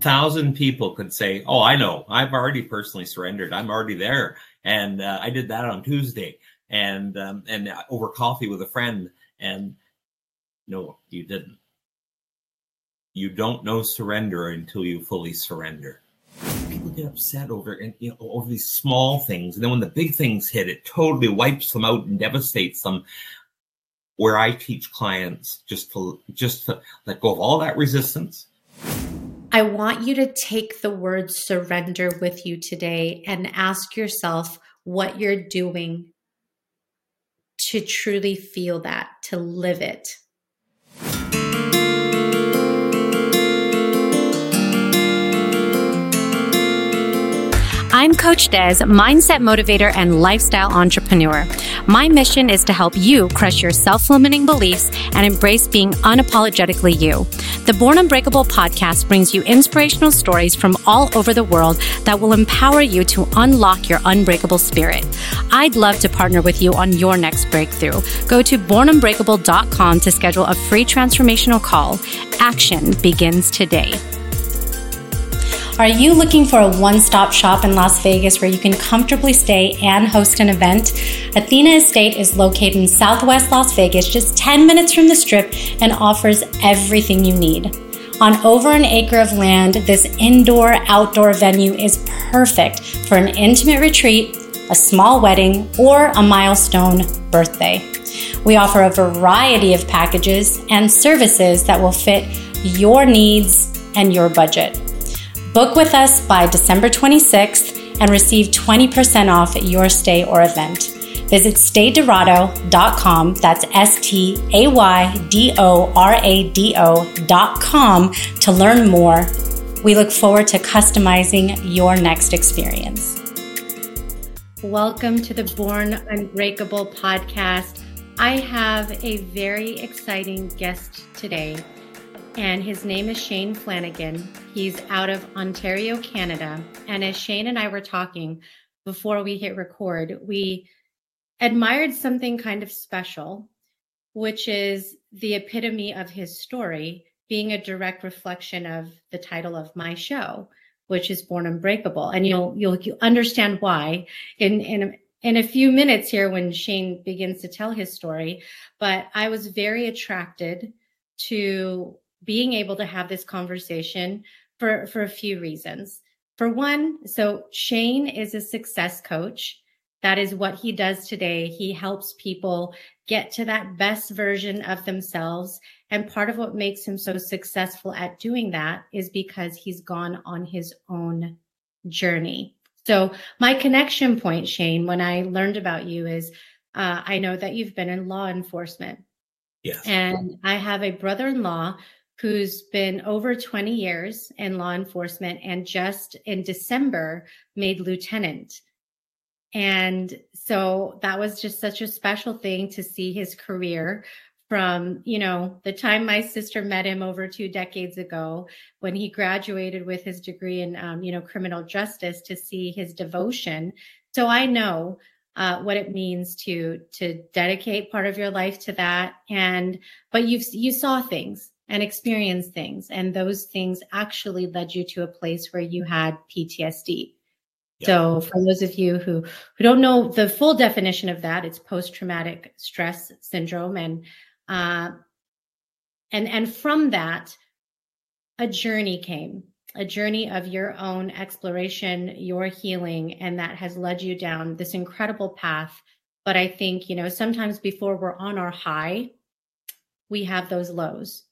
thousand people could say, "Oh, I know. I've already personally surrendered. I'm already there, and uh, I did that on Tuesday, and um, and over coffee with a friend." And no, you didn't. You don't know surrender until you fully surrender. People get upset over and you know over these small things, and then when the big things hit, it totally wipes them out and devastates them. Where I teach clients just to just to let go of all that resistance I want you to take the word surrender with you today and ask yourself what you're doing to truly feel that, to live it. I'm Coach Des, mindset motivator and lifestyle entrepreneur. My mission is to help you crush your self limiting beliefs and embrace being unapologetically you. The Born Unbreakable podcast brings you inspirational stories from all over the world that will empower you to unlock your unbreakable spirit. I'd love to partner with you on your next breakthrough. Go to bornunbreakable.com to schedule a free transformational call. Action begins today. Are you looking for a one stop shop in Las Vegas where you can comfortably stay and host an event? Athena Estate is located in southwest Las Vegas, just 10 minutes from the strip, and offers everything you need. On over an acre of land, this indoor outdoor venue is perfect for an intimate retreat, a small wedding, or a milestone birthday. We offer a variety of packages and services that will fit your needs and your budget. Book with us by December 26th and receive 20% off your stay or event. Visit staydorado.com, that's S T A Y D O R A D O.com to learn more. We look forward to customizing your next experience. Welcome to the Born Unbreakable podcast. I have a very exciting guest today and his name is Shane Flanagan. He's out of Ontario, Canada. And as Shane and I were talking before we hit record, we admired something kind of special, which is the epitome of his story being a direct reflection of the title of my show, which is Born Unbreakable. And you'll you'll, understand why in in in a few minutes here when Shane begins to tell his story. But I was very attracted to being able to have this conversation for, for a few reasons. For one, so Shane is a success coach. That is what he does today. He helps people get to that best version of themselves. And part of what makes him so successful at doing that is because he's gone on his own journey. So my connection point, Shane, when I learned about you is uh, I know that you've been in law enforcement. Yes. And I have a brother in law who's been over 20 years in law enforcement and just in December made lieutenant. And so that was just such a special thing to see his career from, you know, the time my sister met him over two decades ago when he graduated with his degree in, um, you know, criminal justice to see his devotion. So I know uh, what it means to to dedicate part of your life to that and but you you saw things and experience things. And those things actually led you to a place where you had PTSD. Yeah. So for those of you who, who don't know the full definition of that, it's post-traumatic stress syndrome. And, uh, and, and from that, a journey came, a journey of your own exploration, your healing, and that has led you down this incredible path. But I think, you know, sometimes before we're on our high, we have those lows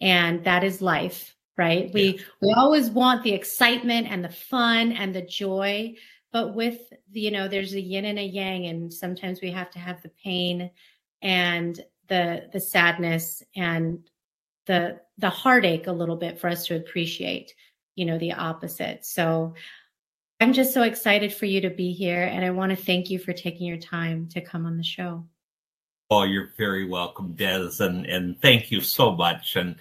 and that is life right? We yeah. we always want the excitement and the fun and the joy but with you know there's a yin and a yang and sometimes we have to have the pain and the the sadness and the the heartache a little bit for us to appreciate you know the opposite. So i'm just so excited for you to be here and i want to thank you for taking your time to come on the show Oh, you're very welcome, Des, and and thank you so much. And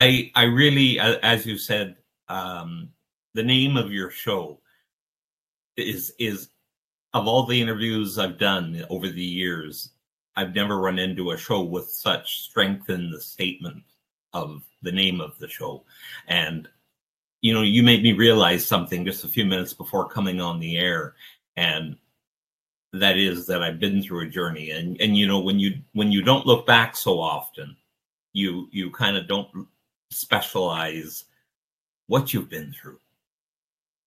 I I really, as you said, um, the name of your show is is of all the interviews I've done over the years, I've never run into a show with such strength in the statement of the name of the show. And you know, you made me realize something just a few minutes before coming on the air, and that is that I've been through a journey, and and you know, when you when you don't look back so often, you you kind of don't specialize what you've been through,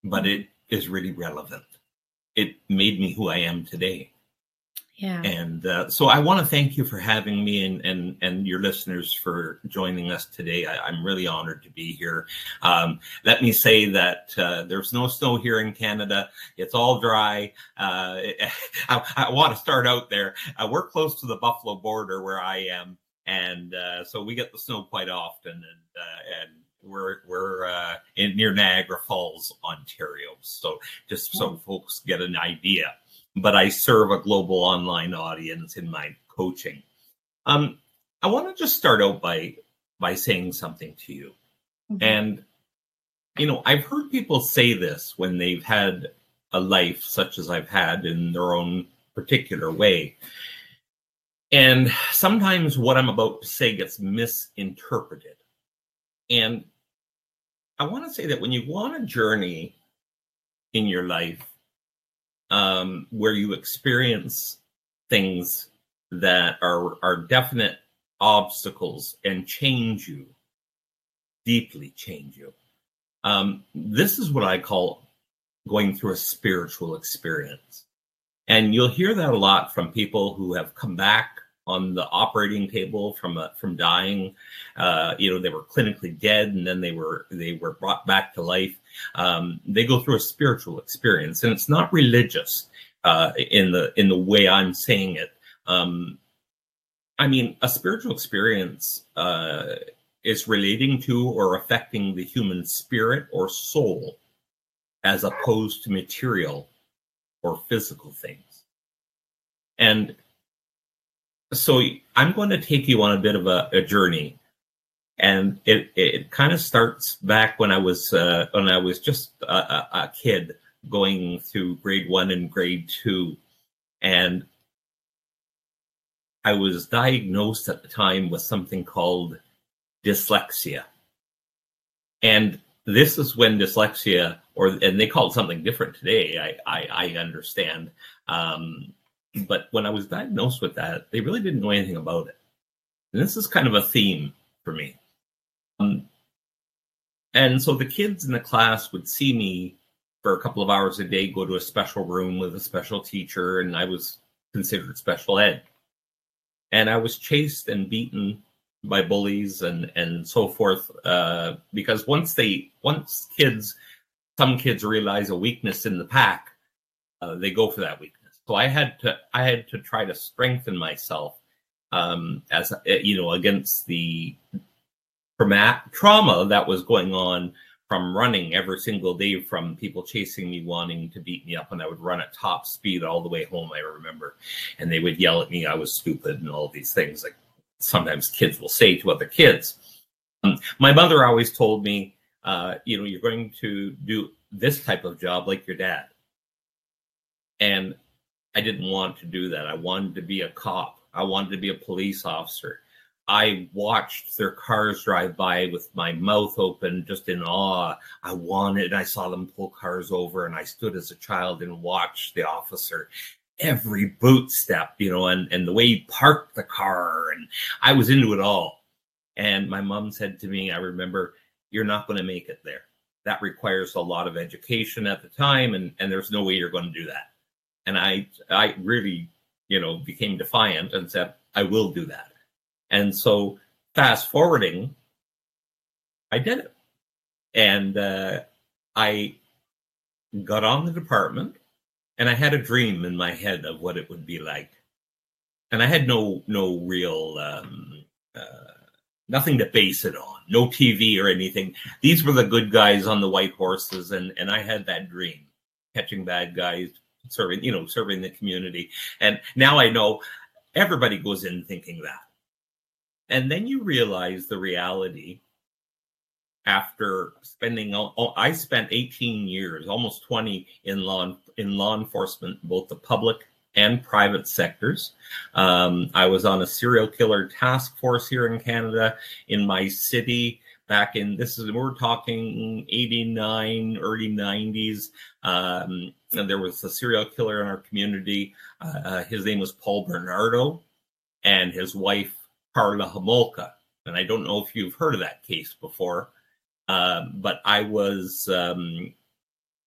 but it is really relevant. It made me who I am today. Yeah. And uh, so I want to thank you for having me and, and, and your listeners for joining us today. I, am really honored to be here. Um, let me say that uh, there's no snow here in Canada. It's all dry. Uh, I, I, want to start out there. Uh, we're close to the Buffalo border where I am. And uh, so we get the snow quite often. And, uh, and we're we're uh, in near Niagara Falls, Ontario. So just so folks get an idea but I serve a global online audience in my coaching. Um, I want to just start out by by saying something to you. Mm-hmm. And you know, I've heard people say this when they've had a life such as I've had in their own particular way. And sometimes what I'm about to say gets misinterpreted. And I want to say that when you go on a journey in your life, um, where you experience things that are are definite obstacles and change you deeply change you. Um, this is what i call going through a spiritual experience. And you'll hear that a lot from people who have come back on the operating table from uh, from dying. Uh, you know, they were clinically dead, and then they were they were brought back to life. Um, they go through a spiritual experience, and it's not religious uh, in the in the way I'm saying it. Um, I mean, a spiritual experience uh, is relating to or affecting the human spirit or soul, as opposed to material or physical things. And so I'm going to take you on a bit of a, a journey, and it it kind of starts back when I was uh, when I was just a, a, a kid going through grade one and grade two, and I was diagnosed at the time with something called dyslexia, and this is when dyslexia, or and they call it something different today. I I, I understand. Um, but when I was diagnosed with that, they really didn't know anything about it. And this is kind of a theme for me. Um, and so the kids in the class would see me for a couple of hours a day go to a special room with a special teacher, and I was considered special ed. And I was chased and beaten by bullies and and so forth uh, because once they once kids some kids realize a weakness in the pack, uh, they go for that weakness. So I had to I had to try to strengthen myself um, as eh, you know against the trauma trauma that was going on from running every single day from people chasing me wanting to beat me up and I would run at top speed all the way home I remember. And they would yell at me I was stupid and all these things like sometimes kids will say to other kids. Um, my mother always told me uh, you know you're going to do this type of job like your dad. And I didn't want to do that. I wanted to be a cop. I wanted to be a police officer. I watched their cars drive by with my mouth open, just in awe. I wanted, I saw them pull cars over, and I stood as a child and watched the officer every boot step, you know, and, and the way he parked the car. And I was into it all. And my mom said to me, I remember, you're not going to make it there. That requires a lot of education at the time, and, and there's no way you're going to do that and I I really you know became defiant and said I will do that. And so fast forwarding, I did it, and uh, I got on the department, and I had a dream in my head of what it would be like, and I had no no real. Um, uh, nothing to base it on, no TV or anything. These were the good guys on the white horses, and and I had that dream, catching bad guys, serving, you know, serving the community. And now I know everybody goes in thinking that. And then you realize the reality after spending oh, I spent 18 years, almost 20 in law in law enforcement, both the public and private sectors. Um, I was on a serial killer task force here in Canada. In my city, back in this is we're talking 89 early 90s um, and there was a serial killer in our community. Uh, uh, his name was paul bernardo and his wife Karla homolka. And i don't know if you've heard of that case before uh, but i was um,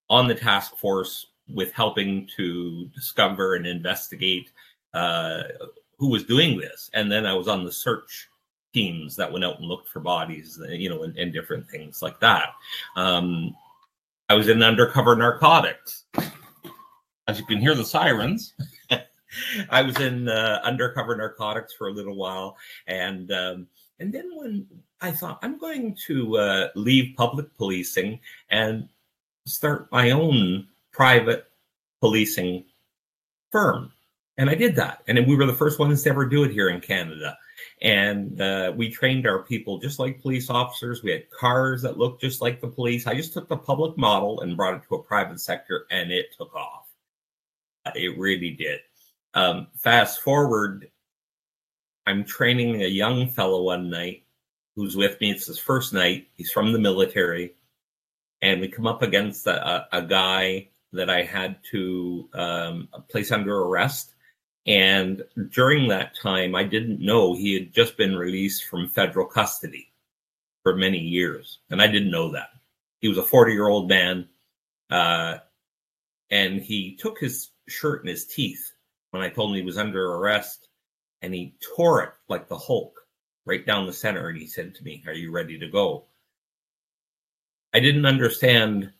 on the task force with helping to discover and investigate uh, who was doing this. And then i was on the search teams that went out and looked for bodies, you know, and, and different things like that. Um, I was in undercover narcotics. As you can hear the sirens. I was in uh, undercover narcotics for a little while, and um, and then when I thought I'm going to uh, leave public policing and start my own private policing firm, and I did that, and we were the first ones to ever do it here in Canada and uh, we trained our people just like police officers. We had cars that looked just like the police. I just took the public model and brought it to a private sector, and it took off. It really did. Um, fast forward, I'm training a young fellow one night who's with me. It's his first night. He's from the military, and we come up against a, a guy that I had to um, place under arrest and during that time, I didn't know he had just been released from federal custody for many years. And I didn't know that. He was a 40 year old man. Uh, and he took his shirt in his teeth when I told him he was under arrest. And he tore it like the Hulk right down the center. And he said to me, Are you ready to go? I didn't understand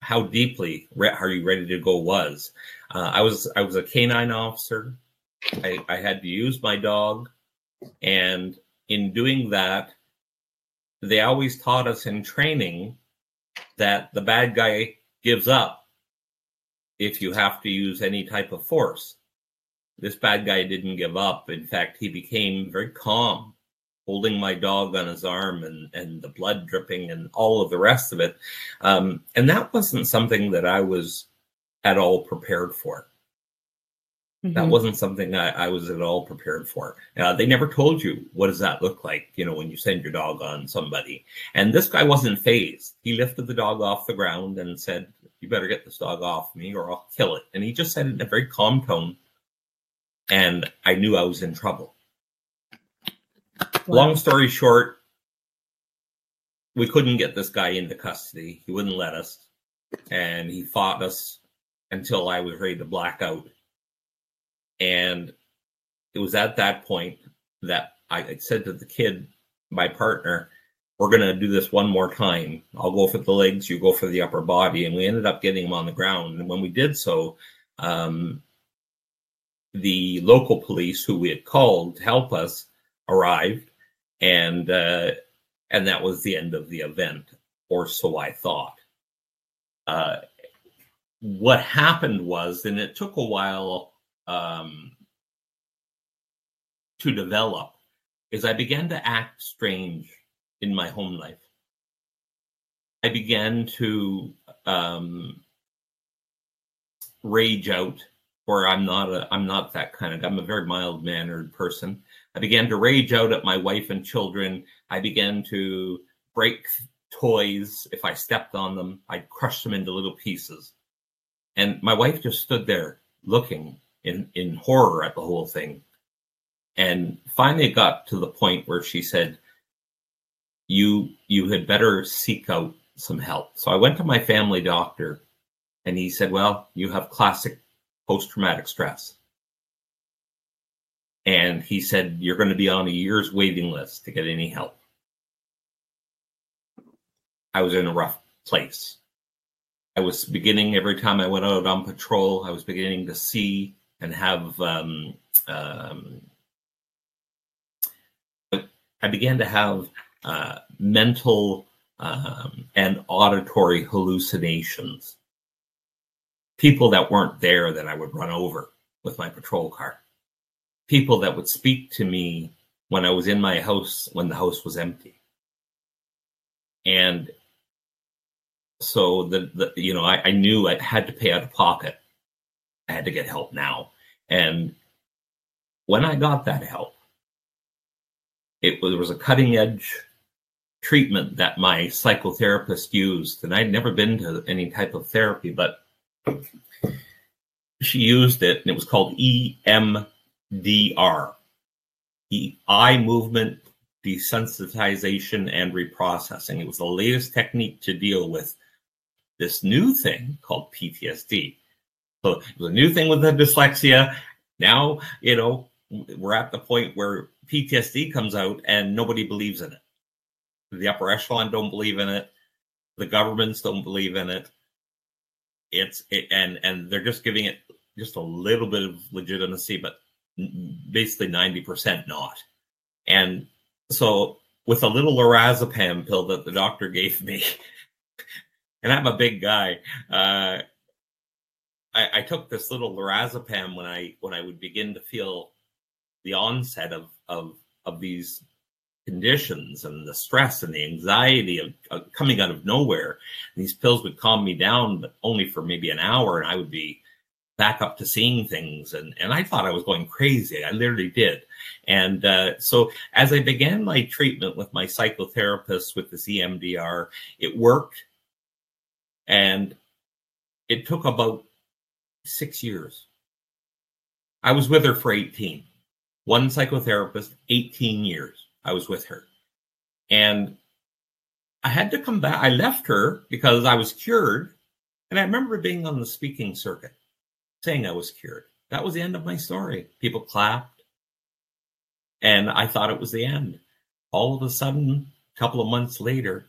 how deeply are you ready to go was. Uh, I was I was a canine officer. I, I had to use my dog, and in doing that, they always taught us in training that the bad guy gives up if you have to use any type of force. This bad guy didn't give up. In fact, he became very calm holding my dog on his arm and, and the blood dripping and all of the rest of it. Um, and that wasn't something that I was at all prepared for. Mm-hmm. That wasn't something I, I, was at all prepared for. Uh, they never told you what does that look like, you know, when you send your dog on somebody. And this guy wasn't fazed. He lifted the dog off the ground and said, "You better get this dog off me, or I'll kill it." And he just said it in a very calm tone. And I knew I was in trouble. Long story short, we couldn't get this guy into custody. He wouldn't let us. And he fought us until I was ready to black out. And it was at that point that I said to the kid, my partner, we're going to do this one more time. I'll go for the legs, you go for the upper body. And we ended up getting him on the ground. And when we did so, um, the local police who we had called to help us arrived and uh, and that was the end of the event, or so I thought. Uh, what happened was, and it took a while um, to develop, is I began to act strange in my home life. I began to um, rage out, or I'm not a I'm not that kind of I'm a very mild mannered person. I began to rage out at my wife and children. I began to break toys. If I stepped on them, I'd crush them into little pieces. And my wife just stood there looking in, in horror at the whole thing. And finally it got to the point where she said, You you had better seek out some help. So I went to my family doctor and he said, Well, you have classic post traumatic stress and he said you're going to be on a year's waiting list to get any help. I was in a rough place. I was beginning every time I went out on patrol, I was beginning to see and have um, um, I began to have uh, mental um, and auditory hallucinations. People that weren't there that I would run over with my patrol car people that would speak to me when I was in my house when the house was empty. And so the, the you know, I, I knew I had to pay out of pocket. I had to get help now. And when I got that help, it was, was a cutting edge treatment that my psychotherapist used, and I'd never been to any type of therapy, but she used it, and it was called EMDR, the eye movement desensitization and reprocessing. It was the latest technique to deal with this new thing called PTSD. So it was a new thing with the dyslexia. Now, you know, we're at the point where PTSD comes out and nobody believes in it. The upper echelon don't believe in it. The governments don't believe in it. It's it, and and they're just giving it just a little bit of legitimacy, but basically ninety percent not. And so with a little lorazepam pill that the doctor gave me, and I'm a big guy, uh, I, I, took this little lorazepam when I when I would begin to feel the onset of of of these conditions and the stress and the anxiety of, of coming out of nowhere. And these pills would calm me down, but only for maybe an hour, and I would be back up to seeing things. And and I thought I was going crazy. I literally did. And uh, so as I began my treatment with my psychotherapist with this EMDR, it worked, and it took about six years. I was with her for 18. One psychotherapist, 18 years I was with her. And I had to come back. I left her because I was cured. And I remember being on the speaking circuit saying I was cured. That was the end of my story. People clapped. And I thought it was the end. All of a sudden, a couple of months later,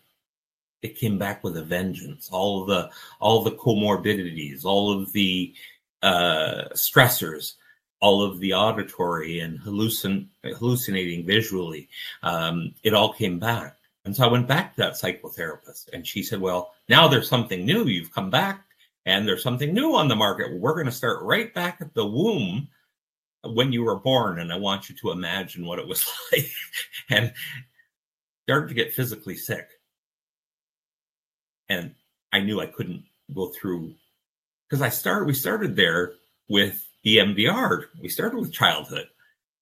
it came back with a vengeance. All of the all of the comorbidities, all of the uh, stressors, all of the auditory and hallucin- hallucinating visually, um, it all came back. And so I went back to that psychotherapist, and she said, "Well, now there's something new. You've come back, and there's something new on the market. We're going to start right back at the womb." when you were born and i want you to imagine what it was like and started to get physically sick and i knew i couldn't go through because I started, we started there with EMDR. We started with childhood,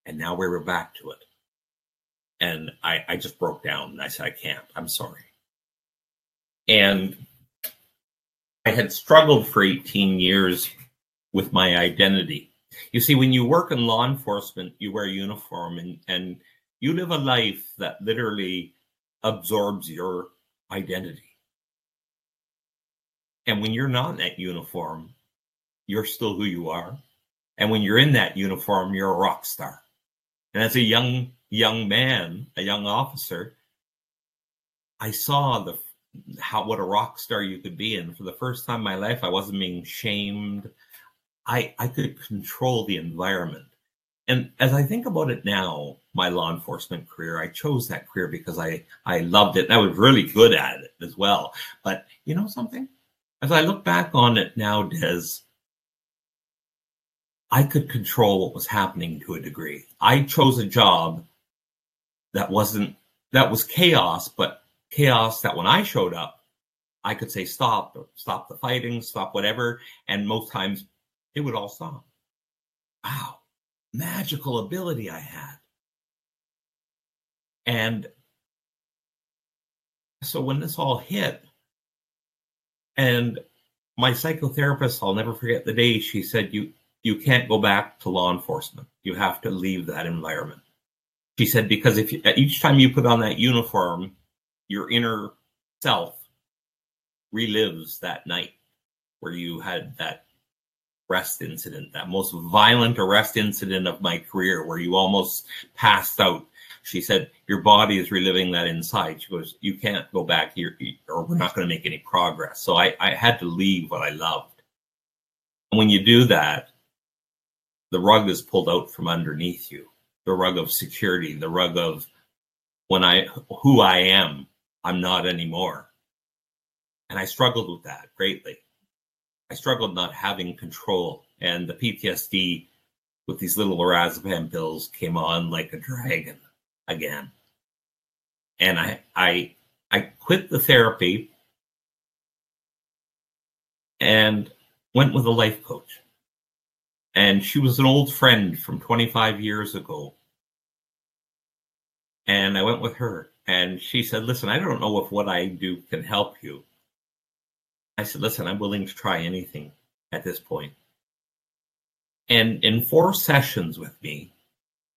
and now we were back to it. And I, I just broke down and I said, I can't. I'm sorry. And I had struggled for 18 years with my identity. You see, when you work in law enforcement, you wear uniform and, and you live a life that literally absorbs your identity. And when you're not in that uniform, you're still who you are. And when you're in that uniform, you're a rock star. And as a young young man, a young officer, I saw the how what a rock star you could be. And for the first time in my life, I wasn't being shamed. I I could control the environment. And as I think about it now, my law enforcement career, I chose that career because I I loved it and I was really good at it as well. But you know something? as I look back on it now, Des, I could control what was happening to a degree. I chose a job that wasn't, that was chaos, but chaos that when I showed up, I could say stop, stop the fighting, stop whatever. And most times it would all stop. Wow, magical ability I had. And so when this all hit, and my psychotherapist, I'll never forget the day she said, "You you can't go back to law enforcement. You have to leave that environment." She said because if you, each time you put on that uniform, your inner self relives that night where you had that arrest incident, that most violent arrest incident of my career, where you almost passed out she said, Your body is reliving that inside. She goes, You can't go back here or we're not going to make any progress. So I, I had to leave what I loved. And when you do that, the rug is pulled out from underneath you the rug of security, the rug of when I, who I am, I'm not anymore. And I struggled with that greatly. I struggled not having control. And the PTSD with these little lorazepam pills came on like a dragon again. And I I I quit the therapy and went with a life coach. And she was an old friend from 25 years ago. And I went with her. And she said, Listen, I don't know if what I do can help you. I said, Listen, I'm willing to try anything at this point. And in four sessions with me,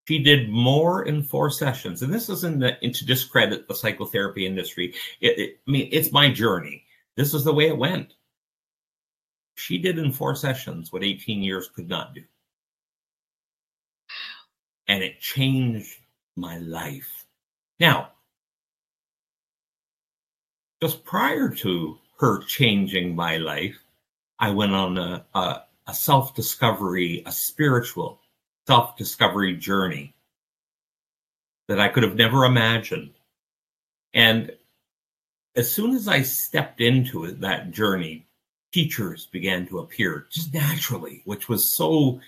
she did more in four sessions. And this isn't to discredit the psychotherapy industry. It, it, I mean, it's my journey. This is the way it went. She did in four sessions what 18 years could not do. And it changed my life. Now, just prior to her changing my life, I went on a, a, a self discovery, a spiritual self discovery journey that I could have never imagined. And as soon as I stepped into that journey, teachers began to appear just naturally, which was so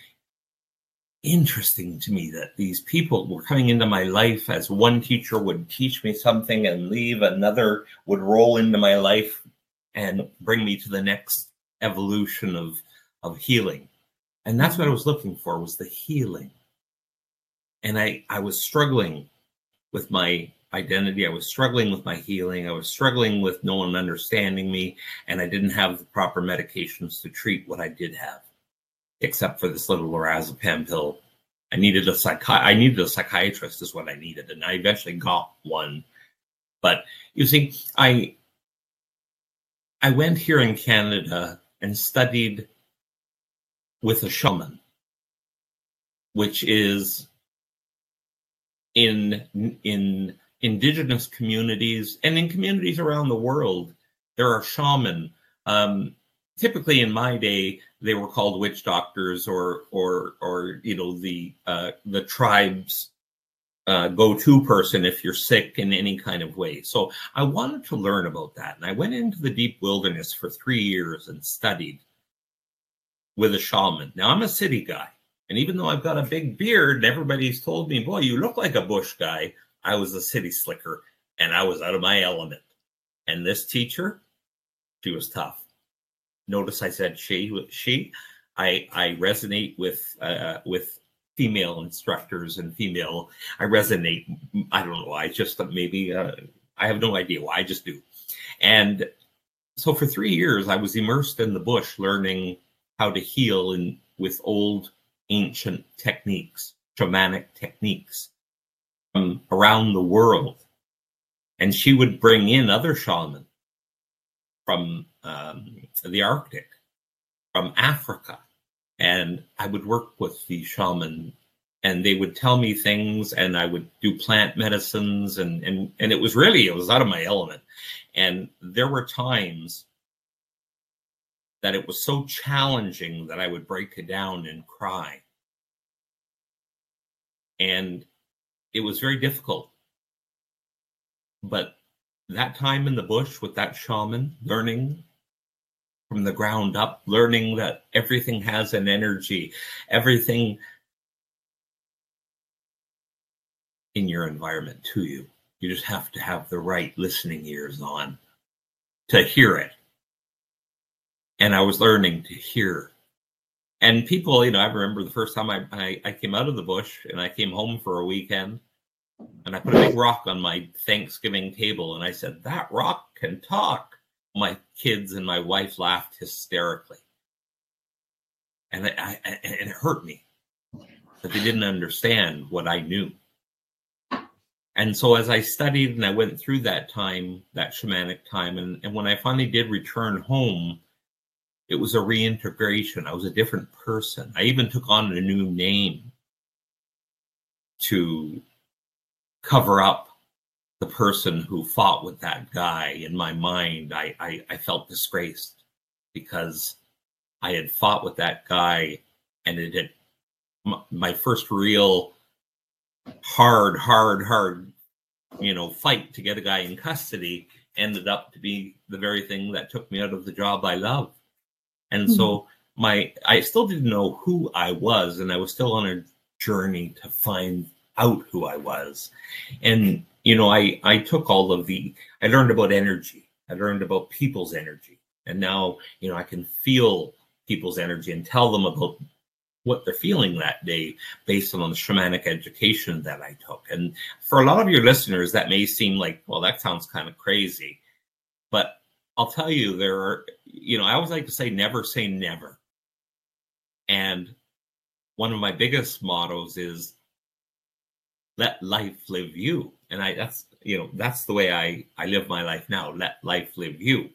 interesting to me that these people were coming into my life as one teacher would teach me something and leave, another would roll into my life and bring me to the next evolution of, of healing. And that's what I was looking for was the healing. And I, I was struggling with my identity. I was struggling with my healing. I was struggling with no one understanding me. And I didn't have the proper medications to treat what I did have except for this little lorazepam pill. I needed a psychi- I needed a psychiatrist is what I needed, and I eventually got one. But you see, I I went here in Canada and studied with a shaman, which is in in indigenous communities and in communities around the world. There are shaman. Um, typically, in my day, they were called witch doctors or or or you know the uh, the tribes uh, go-to person if you're sick in any kind of way. So I wanted to learn about that, and I went into the deep wilderness for three years and studied with a shaman. Now I'm a city guy, and even though I've got a big beard, everybody's told me, "Boy, you look like a bush guy." I was a city slicker, and I was out of my element. And this teacher, she was tough notice I said she. She. I I resonate with uh, with female instructors and female. I resonate. I don't know. I just maybe uh, I have no idea why. I just do. And so for three years, I was immersed in the bush, learning how to heal in with old ancient techniques, shamanic techniques from around the world. And she would bring in other shamans from um, the Arctic, from Africa. And I would work with the shaman and they would tell me things and I would do plant medicines and, and, and it was really, it was out of my element. And there were times that it was so challenging that I would break it down and cry. And it was very difficult. But that time in the bush with that shaman, learning from the ground up, learning that everything has an energy, everything in your environment to you. You just have to have the right listening ears on to hear it. And I was learning to hear. And people, you know, I remember the first time I, I, I came out of the bush and I came home for a weekend and I put a big rock on my Thanksgiving table, and I said, That rock can talk. My kids and my wife laughed hysterically. And, I, it hurt me that they didn't understand what I knew. And so as I studied and I went through that time, that shamanic time, and, and when I finally did return home, it was a reintegration. I was a different person. I even took on a new name to cover up the person who fought with that guy in my mind I, I, I felt disgraced because i had fought with that guy and it had my first real hard hard hard you know fight to get a guy in custody ended up to be the very thing that took me out of the job i love and mm-hmm. so my i still didn't know who i was and i was still on a journey to find out who I was. And, you know, I, I took all of the, I learned about energy. I learned about people's energy. And now, you know, I can feel people's energy and tell them about what they're feeling that day based on the shamanic education that I took. And for a lot of your listeners, that may seem like, well, that sounds kind of crazy. But I'll tell you, there are, you know, I always like to say, never say never. And one of my biggest mottos is let life live you. And I, that's, you know, that's the way I, I live my life now. Let life live you.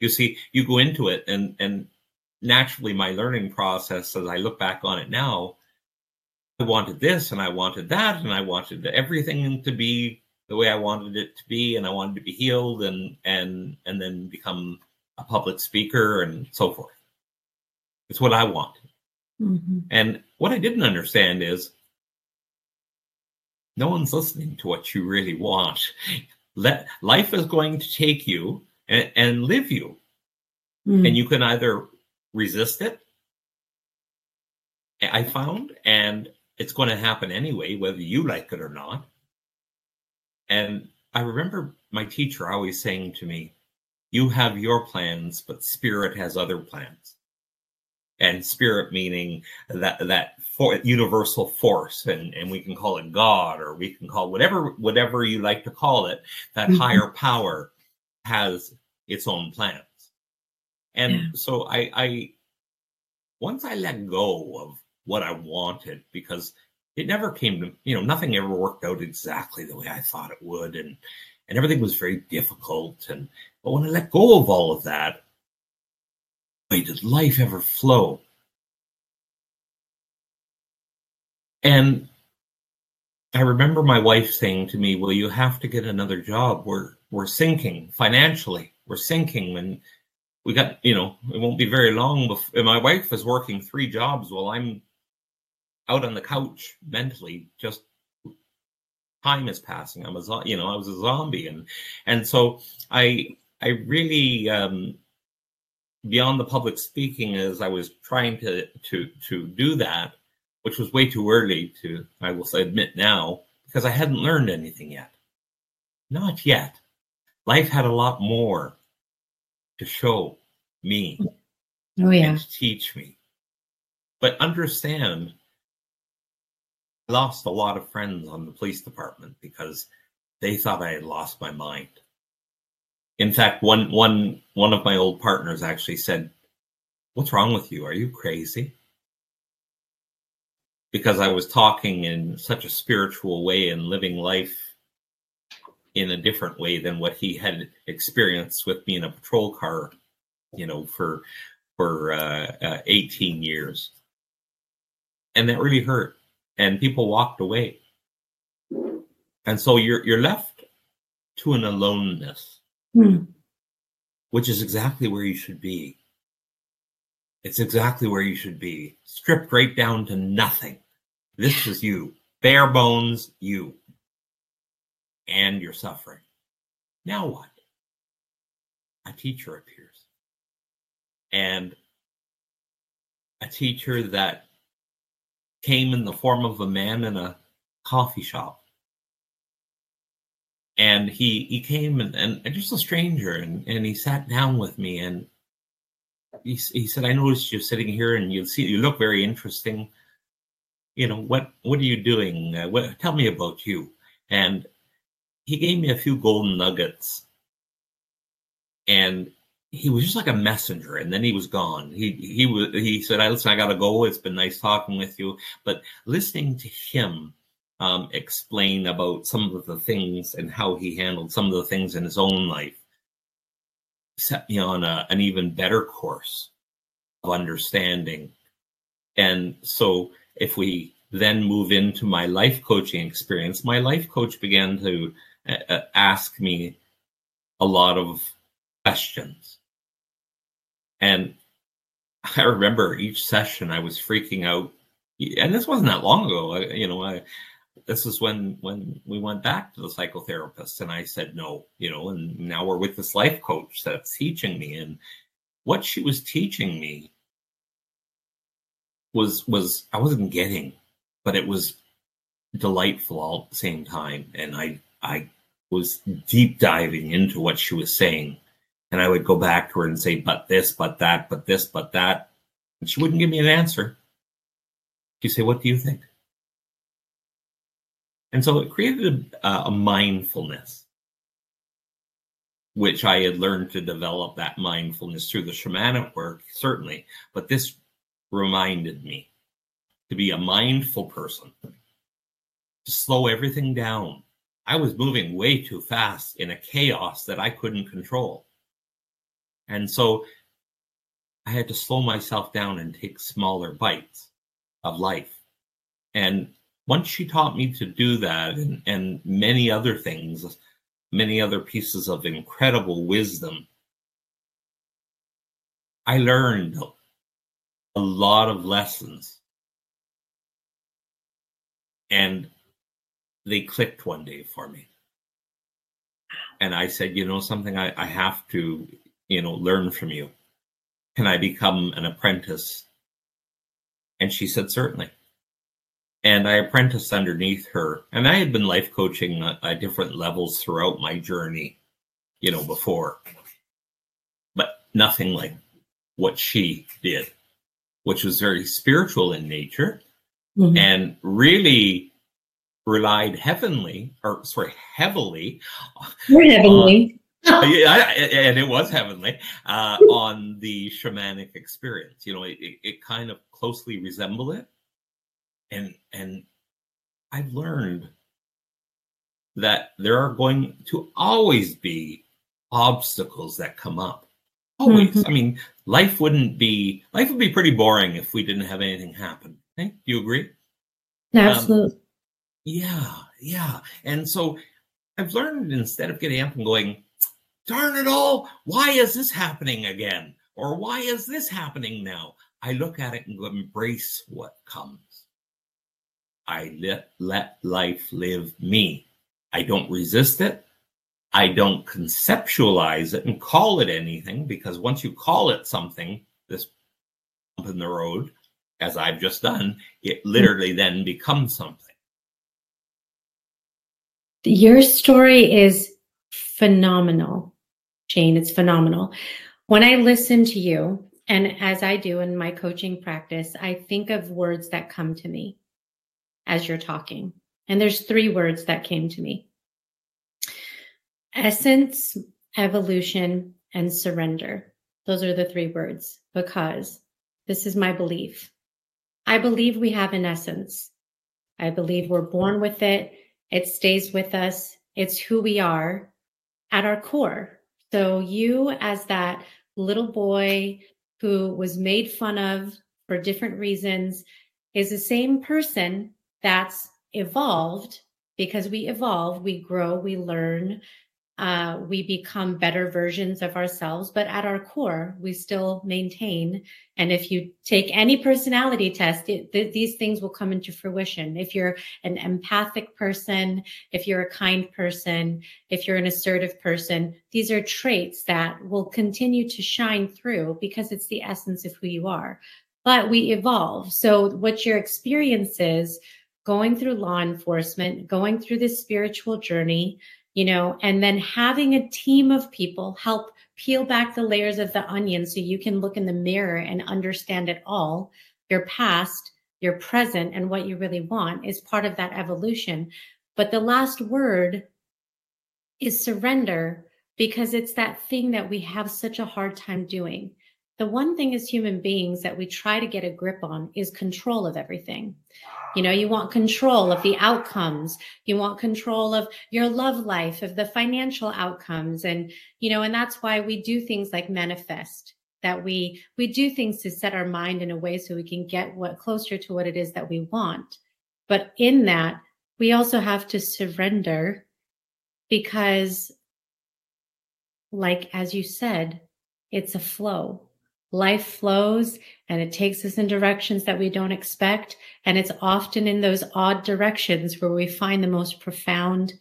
You see, you go into it and, and naturally my learning process as I look back on it now, I wanted this and I wanted that and I wanted everything to be the way I wanted it to be and I wanted to be healed and and and then become a public speaker and so forth. It's what I wanted. Mm-hmm. And what I didn't understand is no one's listening to what you really want. Let life is going to take you and, and live you. Mm. And you can either resist it. I found, and it's going to happen anyway, whether you like it or not. And I remember my teacher always saying to me, You have your plans, but spirit has other plans. And spirit meaning that that for, universal force, and, and we can call it God, or we can call whatever whatever you like to call it, that mm-hmm. higher power has its own plans. And yeah. so I, I, once I let go of what I wanted, because it never came to, you know, nothing ever worked out exactly the way I thought it would. And, and everything was very difficult. And, but when I let go of all of that, did life ever flow. And I remember my wife saying to me, well, you have to get another job. We're, we're sinking financially. We're sinking. And we got, you know, it won't be very long before my wife is working three jobs while I'm out on the couch mentally, just time is passing. I'm a, you know, I was a zombie. And, and so I, I really, um, beyond the public speaking as I was trying to, to, to do that, which was way too early to, I will admit now, because I hadn't learned anything yet. Not yet. Life had a lot more to show me oh, yeah. and teach me. But understand, I lost a lot of friends on the police department because they thought I had lost my mind. In fact, one one one of my old partners actually said, "What's wrong with you? Are you crazy?" Because I was talking in such a spiritual way and living life in a different way than what he had experienced with me in a patrol car, you know, for for uh, uh, 18 years, and that really hurt. And people walked away, and so you're you're left to an aloneness, mm. which is exactly where you should be. It's exactly where you should be, stripped right down to nothing. This is you, bare bones, you and you're suffering. Now what? A teacher appears. And a teacher that came in the form of a man in a coffee shop. And he he came and, and just a stranger and, and he sat down with me and he, he said, I noticed you're sitting here and you see you look very interesting. You know, what what are you doing? Uh, what, tell me about you. And he gave me a few golden nuggets and he was just like a messenger and then he was gone he he was he said i listen i gotta go it's been nice talking with you but listening to him um, explain about some of the things and how he handled some of the things in his own life set me on a, an even better course of understanding and so if we then move into my life coaching experience my life coach began to uh, ask me a lot of questions. And I remember each session I was freaking out. And this wasn't that long ago. I, you know, I, this is when when we went back to the psychotherapist and I said no, you know, and now we're with this life coach that's teaching me and what she was teaching me was was I wasn't getting, but it was delightful all at the same time. And I I was deep diving into what she was saying. And I would go back to her and say, but this, but that, but this, but that. And she wouldn't give me an answer. She'd say, What do you think? And so it created a, uh, a mindfulness, which I had learned to develop that mindfulness through the shamanic work, certainly. But this reminded me to be a mindful person, to slow everything down. I was moving way too fast in a chaos that I couldn't control. And so I had to slow myself down and take smaller bites of life. And once she taught me to do that and, and many other things, many other pieces of incredible wisdom, I learned a lot of lessons. And they clicked one day for me. And I said, you know, something I, I have to, you know, learn from you. Can I become an apprentice? And she said, certainly and I apprenticed underneath her. And I had been life coaching at, at, different levels throughout my journey, you know, before, but nothing like what she did, which was very spiritual in nature mm-hmm. and really relied heavenly or sorry, heavily. We're heavenly. Yeah, and it was heavenly uh, on the shamanic experience. You know, it, it kind of closely resembled it and and I've learned that there are going to always be obstacles that come up. Always. Mm-hmm. I mean, life wouldn't be life would be pretty boring if we didn't have anything happen. Okay? Do you agree? Absolutely. Um, yeah, yeah. And so I've learned instead of getting up and going, darn it all, why is this happening again? Or why is this happening now? I look at it and embrace what comes. I let, let life live me. I don't resist it. I don't conceptualize it and call it anything because once you call it something, this bump in the road, as I've just done, it literally then becomes something. Your story is phenomenal, Jane. It's phenomenal. When I listen to you, and as I do in my coaching practice, I think of words that come to me as you're talking. And there's three words that came to me essence, evolution, and surrender. Those are the three words because this is my belief. I believe we have an essence. I believe we're born with it. It stays with us. It's who we are at our core. So you as that little boy who was made fun of for different reasons is the same person that's evolved because we evolve, we grow, we learn, uh, we become better versions of ourselves. But at our core, we still maintain. And if you take any personality test, it, th- these things will come into fruition. If you're an empathic person, if you're a kind person, if you're an assertive person, these are traits that will continue to shine through because it's the essence of who you are. But we evolve. So what your experience is going through law enforcement, going through this spiritual journey, you know, and then having a team of people help peel back the layers of the onion so you can look in the mirror and understand it all. Your past, your present, and what you really want is part of that evolution. But the last word is surrender because it's that thing that we have such a hard time doing. The one thing as human beings that we try to get a grip on is control of everything. You know, you want control of the outcomes. You want control of your love life, of the financial outcomes. And, you know, and that's why we do things like manifest that we, we do things to set our mind in a way so we can get what closer to what it is that we want. But in that, we also have to surrender because like, as you said, it's a flow life flows and it takes us in directions that we don't expect. And it's often in those odd directions where we find the most profound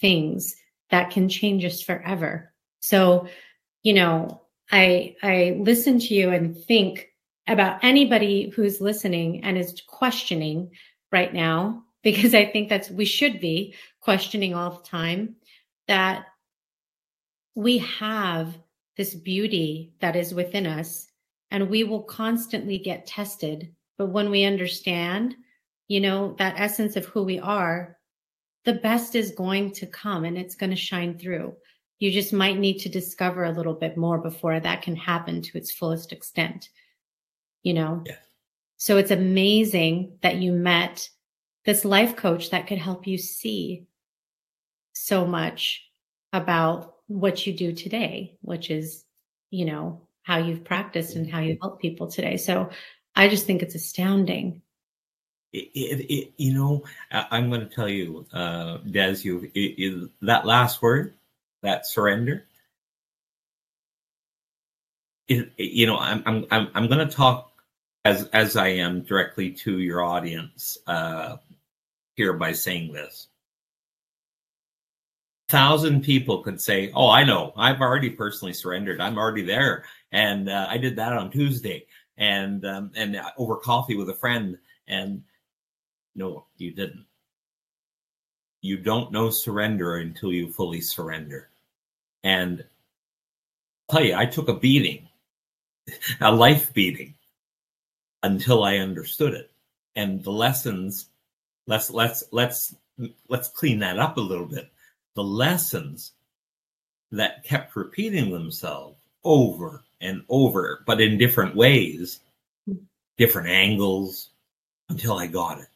things that can change us forever. So, you know, I, I listen to you and think about anybody who's listening and is questioning right now, because I think that's, we should be questioning all the time that we have this beauty that is within us and we will constantly get tested. But when we understand you know, that essence of who we are, the best is going to come and it's going to shine through. You just might need to discover a little bit more before that can happen to its fullest extent. You know? Yeah. So it's amazing that you met this life coach that could help you see so much about what you do today, which is, you know, how you've practiced and how you help people today. So I just think it's astounding. It, it, it you know, I, am going to tell you, uh, Des, you it, that last word, that surrender. you know, I'm I'm I'm, I'm going to talk as as I am directly to your audience uh, here by saying this A thousand people could say, "Oh, I know. I've already personally surrendered. I'm already there, and uh, I did that on Tuesday, and um, and over coffee with a friend." And no, you didn't. You don't know surrender until you fully surrender. And I'll tell you, I took a beating, a life beating, until I understood it. And the lessons, let's let's let's let's clean that up a little bit the lessons that kept repeating themselves over and over, but in different ways, different angles, until I got it.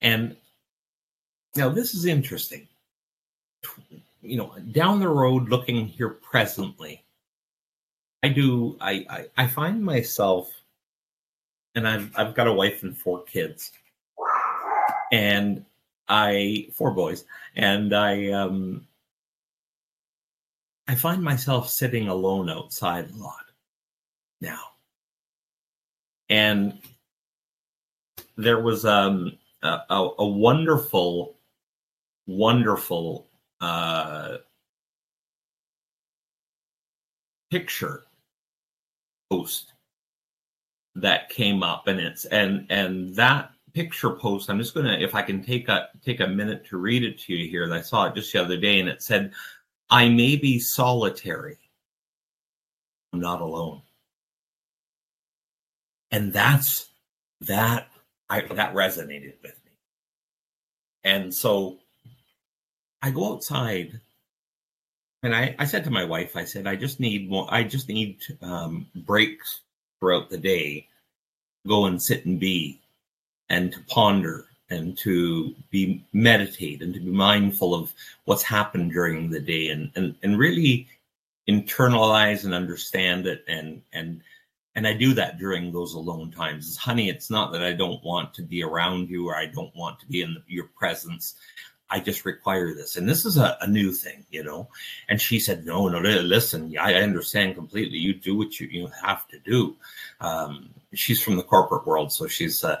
And now this is interesting. You know, down the road, looking here presently, I do. I I, I find myself, and I've I've got a wife and four kids, and I four boys, and I um, I find myself sitting alone outside a lot now, and there was um, a, a, wonderful, wonderful uh, picture post that came up, and it's and and that picture post. I'm just gonna, if I can take a take a minute to read it to you here. I saw it just the other day, and it said, "I may be solitary, I'm not alone." And that's that. I that resonated with me, and so I go outside. And I, I said to my wife, I said, I just need more, I just need um, breaks throughout the day, go and sit and be and to ponder and to be meditate and to be mindful of what's happened during the day and, and, and really internalize and understand it and and and I do that during those alone times. Honey, it's not that I don't want to be around you or I don't want to be in the, your presence. I just require this. And this is a, a, new thing, you know? And she said, no, no, listen, I understand completely. You do what you, you have to do. Um, she's from the corporate world, so she's, uh,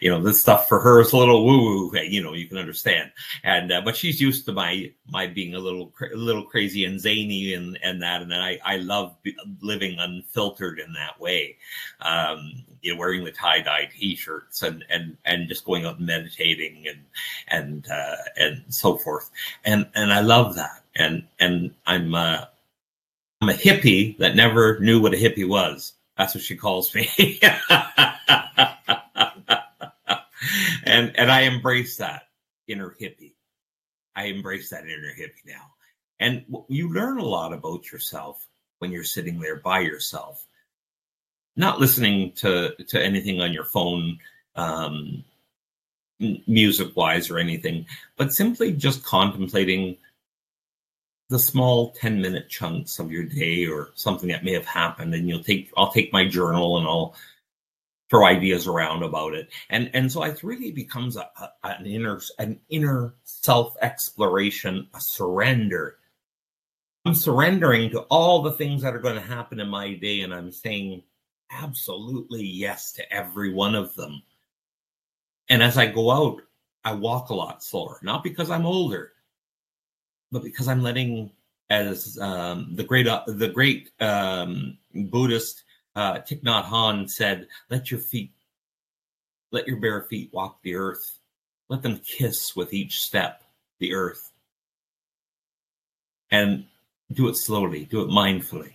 you know, this stuff for her is a little woo woo. You know, you can understand. And uh, but she's used to my my being a little a little crazy and zany and and that. And I I love living unfiltered in that way. Um, you know, wearing the tie dye t-shirts and and and just going out and meditating and and uh, and so forth. And and I love that. And and I'm uh, I'm a hippie that never knew what a hippie was that's what she calls me. and and I embrace that inner hippie. I embrace that inner hippie now. And you learn a lot about yourself when you're sitting there by yourself, not listening to to anything on your phone, um, music wise or anything, but simply just contemplating the small 10 minute chunks of your day or something that may have happened and you'll take i'll take my journal and i'll throw ideas around about it. And and so it really becomes a, a, an inner an inner self exploration a surrender. I'm surrendering to all the things that are going to happen in my day and i'm saying absolutely yes to every one of them. And as i go out i walk a lot slower not because i'm older but because I'm letting, as um, the great uh, the great um, Buddhist uh, Thich Nhat Hanh said, let your feet, let your bare feet walk the earth. Let them kiss with each step the earth, and do it slowly, do it mindfully.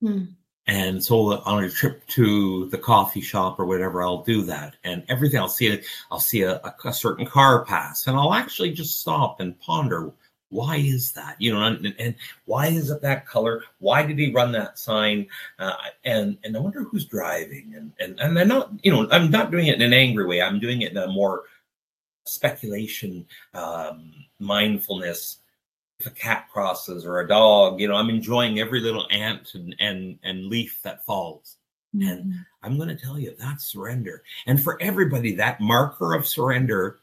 Hmm. And so on a trip to the coffee shop or whatever, I'll do that. And everything I'll see, I'll see a, a, a certain car pass, and I'll actually just stop and ponder why is that? You know and, and, why is it that color? Why did he run that sign? Uh, and and i wonder who's driving. And and and i'm not you know i'm not doing it in an angry way. I'm doing it in a more speculation um mindfulness. If a cat crosses or a dog you know i'm enjoying every little ant and and, and leaf that falls. Mm-hmm. and i'm going to tell you that's surrender and for everybody that marker of surrender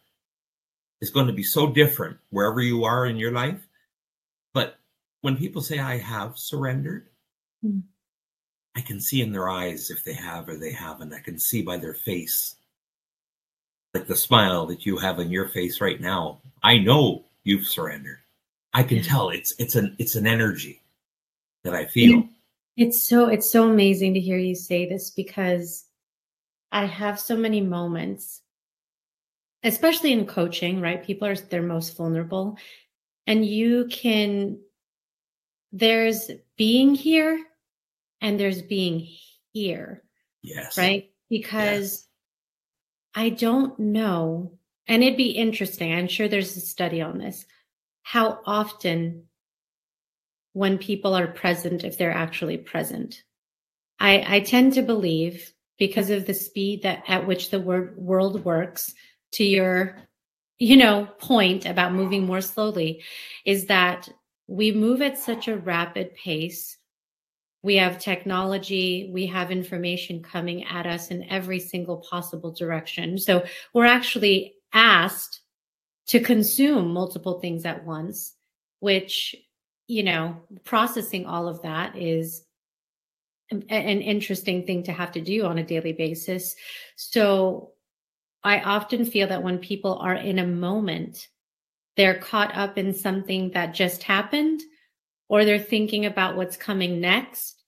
is going to be so different wherever you are in your life. But when people say, I have surrendered, mm. I can see in their eyes if they have or they haven't. I can see by their face, like the smile that you have on your face right now. I know you've surrendered. I can tell it's it's an it's an energy that I feel. It's so it's so amazing to hear you say this because I have so many moments especially in coaching, right? People are their most vulnerable. And you can, there's being here and there's being here. Yes. Right? Because yes. I don't know, and it'd be interesting. I'm sure there's a study on this, how often when people are present, if they're actually present. I, I tend to believe because of the speed that at which the word, world works, to your you know point about moving more slowly is that we move at such a rapid pace. We have technology we have information coming at us in every single possible direction. So we're actually asked to consume multiple things at once which you know processing all of that is an interesting thing to have to do on a daily basis. So I often feel that when people are in a moment, they're caught up in something that just happened, or they're thinking about what's coming next,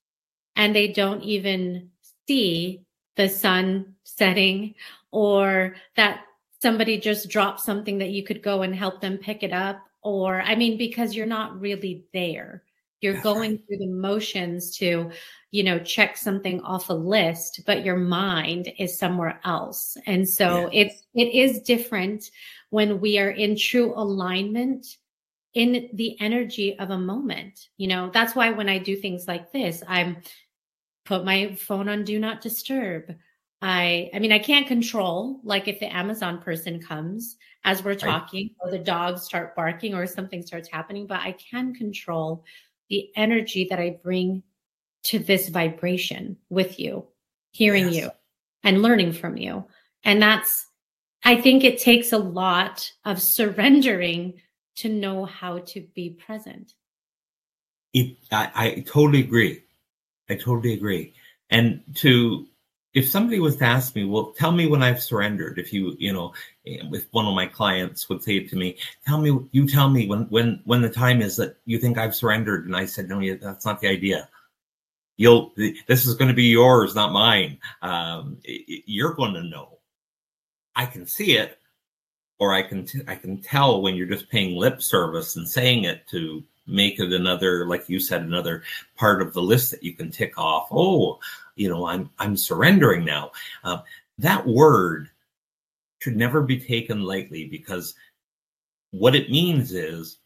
and they don't even see the sun setting or that somebody just dropped something that you could go and help them pick it up. Or, I mean, because you're not really there. You're going through the motions to, you know, check something off a list, but your mind is somewhere else. And so yeah. it's, it is different when we are in true alignment in the energy of a moment. You know, that's why when I do things like this, I'm put my phone on do not disturb. I I mean I can't control like if the Amazon person comes as we're talking right. or the dogs start barking or something starts happening, but I can control the energy that I bring to this vibration with you, hearing yes. you and learning from you. And that's, I think it takes a lot of surrendering to know how to be present. It, I, I totally agree. I totally agree. And to if somebody was to ask me, well, tell me when I've surrendered. If you, you know, if one of my clients would say it to me, tell me, you tell me when, when, when the time is that you think I've surrendered. And I said, no, that's not the idea. You'll, this is going to be yours, not mine. Um, you're going to know. I can see it, or I can, t- I can tell when you're just paying lip service and saying it to make it another, like you said, another part of the list that you can tick off. Oh, you know, I'm I'm surrendering now. Uh, that word should never be taken lightly because what it means is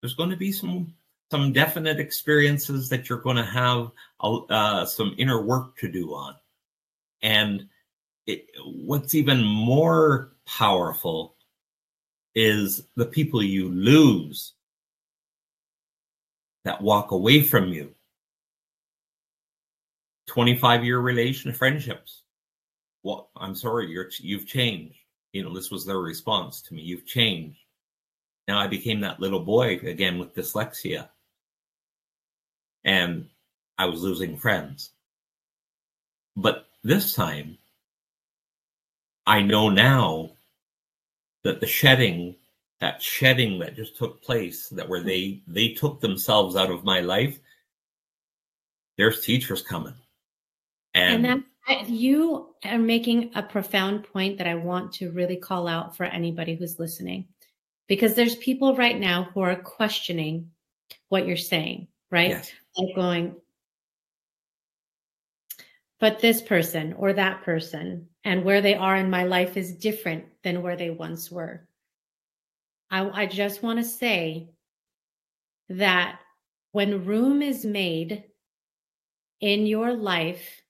there's going to be some some definite experiences that you're going to have uh, some inner work to do on, and it, what's even more powerful is the people you lose that walk away from you 25 year relation friendships. Well, I'm sorry, you're you've changed. You know, this was their response to me. You've changed. Now I became that little boy again with dyslexia. And I was losing friends. But this time, I know now that the shedding, that shedding that just took place, that where they they took themselves out of my life, there's teachers coming. And, and that you are making a profound point that I want to really call out for anybody who's listening. Because there's people right now who are questioning what you're saying, right? Yes. Like going, but this person or that person and where they are in my life is different than where they once were. I, I just want to say that when room is made in your life,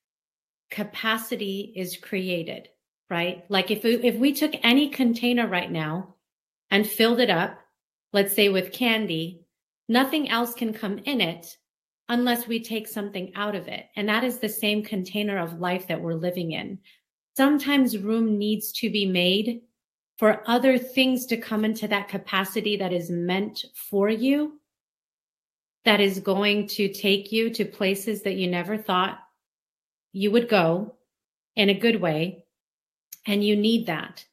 capacity is created, right? Like if we, if we took any container right now and filled it up, let's say with candy, nothing else can come in it unless we take something out of it. And that is the same container of life that we're living in. Sometimes room needs to be made for other things to come into that capacity that is meant for you, that is going to take you to places that you never thought you would go in a good way. And you need that.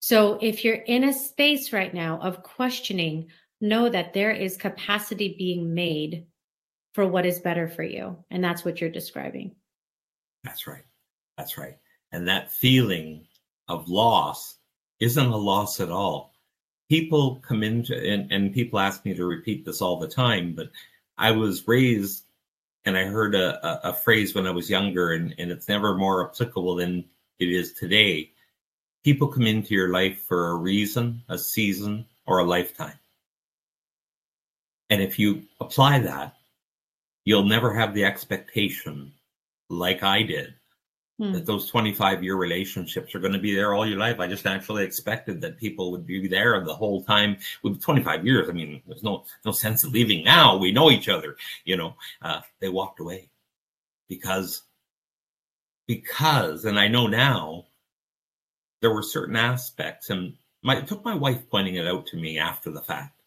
So if you're in a space right now of questioning, know that there is capacity being made for what is better for you. And that's what you're describing. That's right. That's right. And that feeling of loss isn't a loss at all. People come into, and, and people ask me to repeat this all the time, but I was raised and I heard a, a, a phrase when I was younger, and, and it's never more applicable than it is today. People come into your life for a reason, a season, or a lifetime. And if you apply that you'll never have the expectation like I did hmm. that those 25 year relationships are going to be there all your life. I just naturally expected that people would be there the whole time with 25 years. I mean, there's no, no sense of leaving now. We know each other, you know, uh, they walked away because, because, and I know now there were certain aspects and my, it took my wife pointing it out to me after the fact.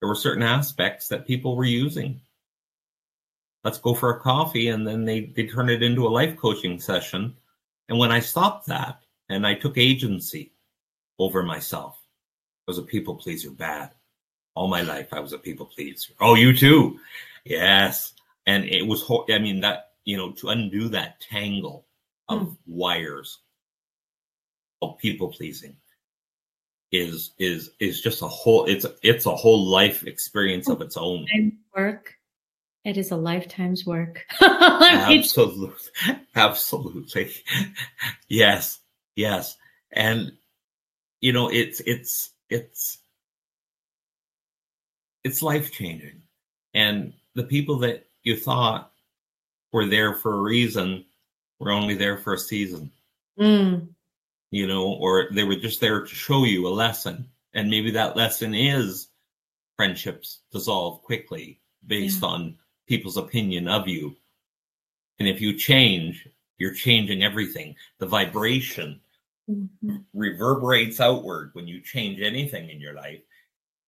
There were certain aspects that people were using let's go for a coffee. And then they, they turn it into a life coaching session. And when I stopped that and I took agency over myself, I was a people pleaser bad. All my life, I was a people pleaser. Oh, you too. Yes. And it was, I mean, that, you know, to undo that tangle of mm. wires of people pleasing is is is just a whole it's it's a whole life experience of its own work it is a lifetime's work. absolutely. Absolutely. yes. Yes. And you know, it's it's it's it's life changing. And the people that you thought were there for a reason were only there for a season. Mm. You know, or they were just there to show you a lesson. And maybe that lesson is friendships dissolve quickly based yeah. on people's opinion of you. And if you change, you're changing everything. The vibration mm-hmm. reverberates outward when you change anything in your life,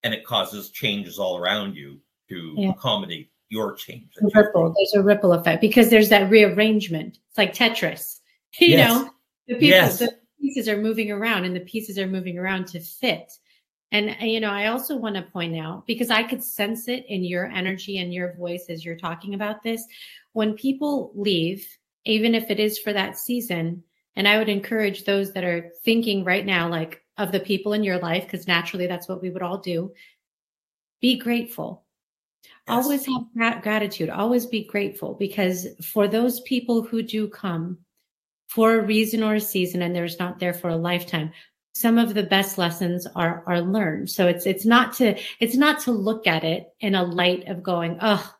and it causes changes all around you to yeah. accommodate your change. Ripple. There's a ripple effect because there's that rearrangement. It's like Tetris. You yes. know, the people, yes. the pieces are moving around, and the pieces are moving around to fit. And, uh, you know, I also want to point out because I could sense it in your energy and your voice as you're talking about this. When people leave, even if it is for that season, and I would encourage those that are thinking right now, like of the people in your life, because naturally that's what we would all do. Be grateful. Yes. Always have gratitude. Always be grateful because for those people who do come for a reason or a season and there's not there for a lifetime, some of the best lessons are are learned. So it's it's not to it's not to look at it in a light of going oh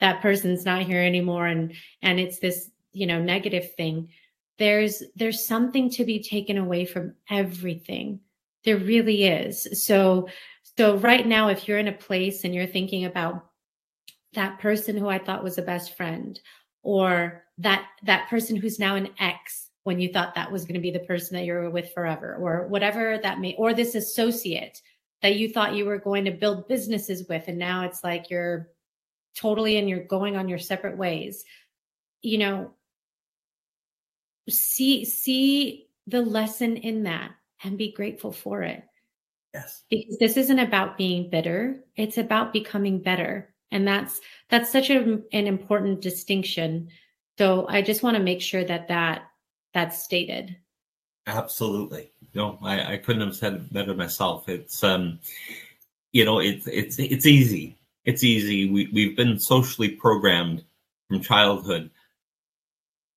that person's not here anymore and and it's this you know negative thing. There's there's something to be taken away from everything. There really is. So so right now if you're in a place and you're thinking about that person who i thought was a best friend or that that person who's now an ex when you thought that was going to be the person that you were with forever or whatever that may or this associate that you thought you were going to build businesses with and now it's like you're totally and you're going on your separate ways. You know see see the lesson in that and be grateful for it. Yes. Because this isn't about being bitter it's about becoming better. And that's that's such a, an important distinction. So i just want to make sure that that that's stated. Absolutely. No, I, I couldn't have said it better myself. It's um you know, it's it's it's easy. It's easy. We we've been socially programmed from childhood.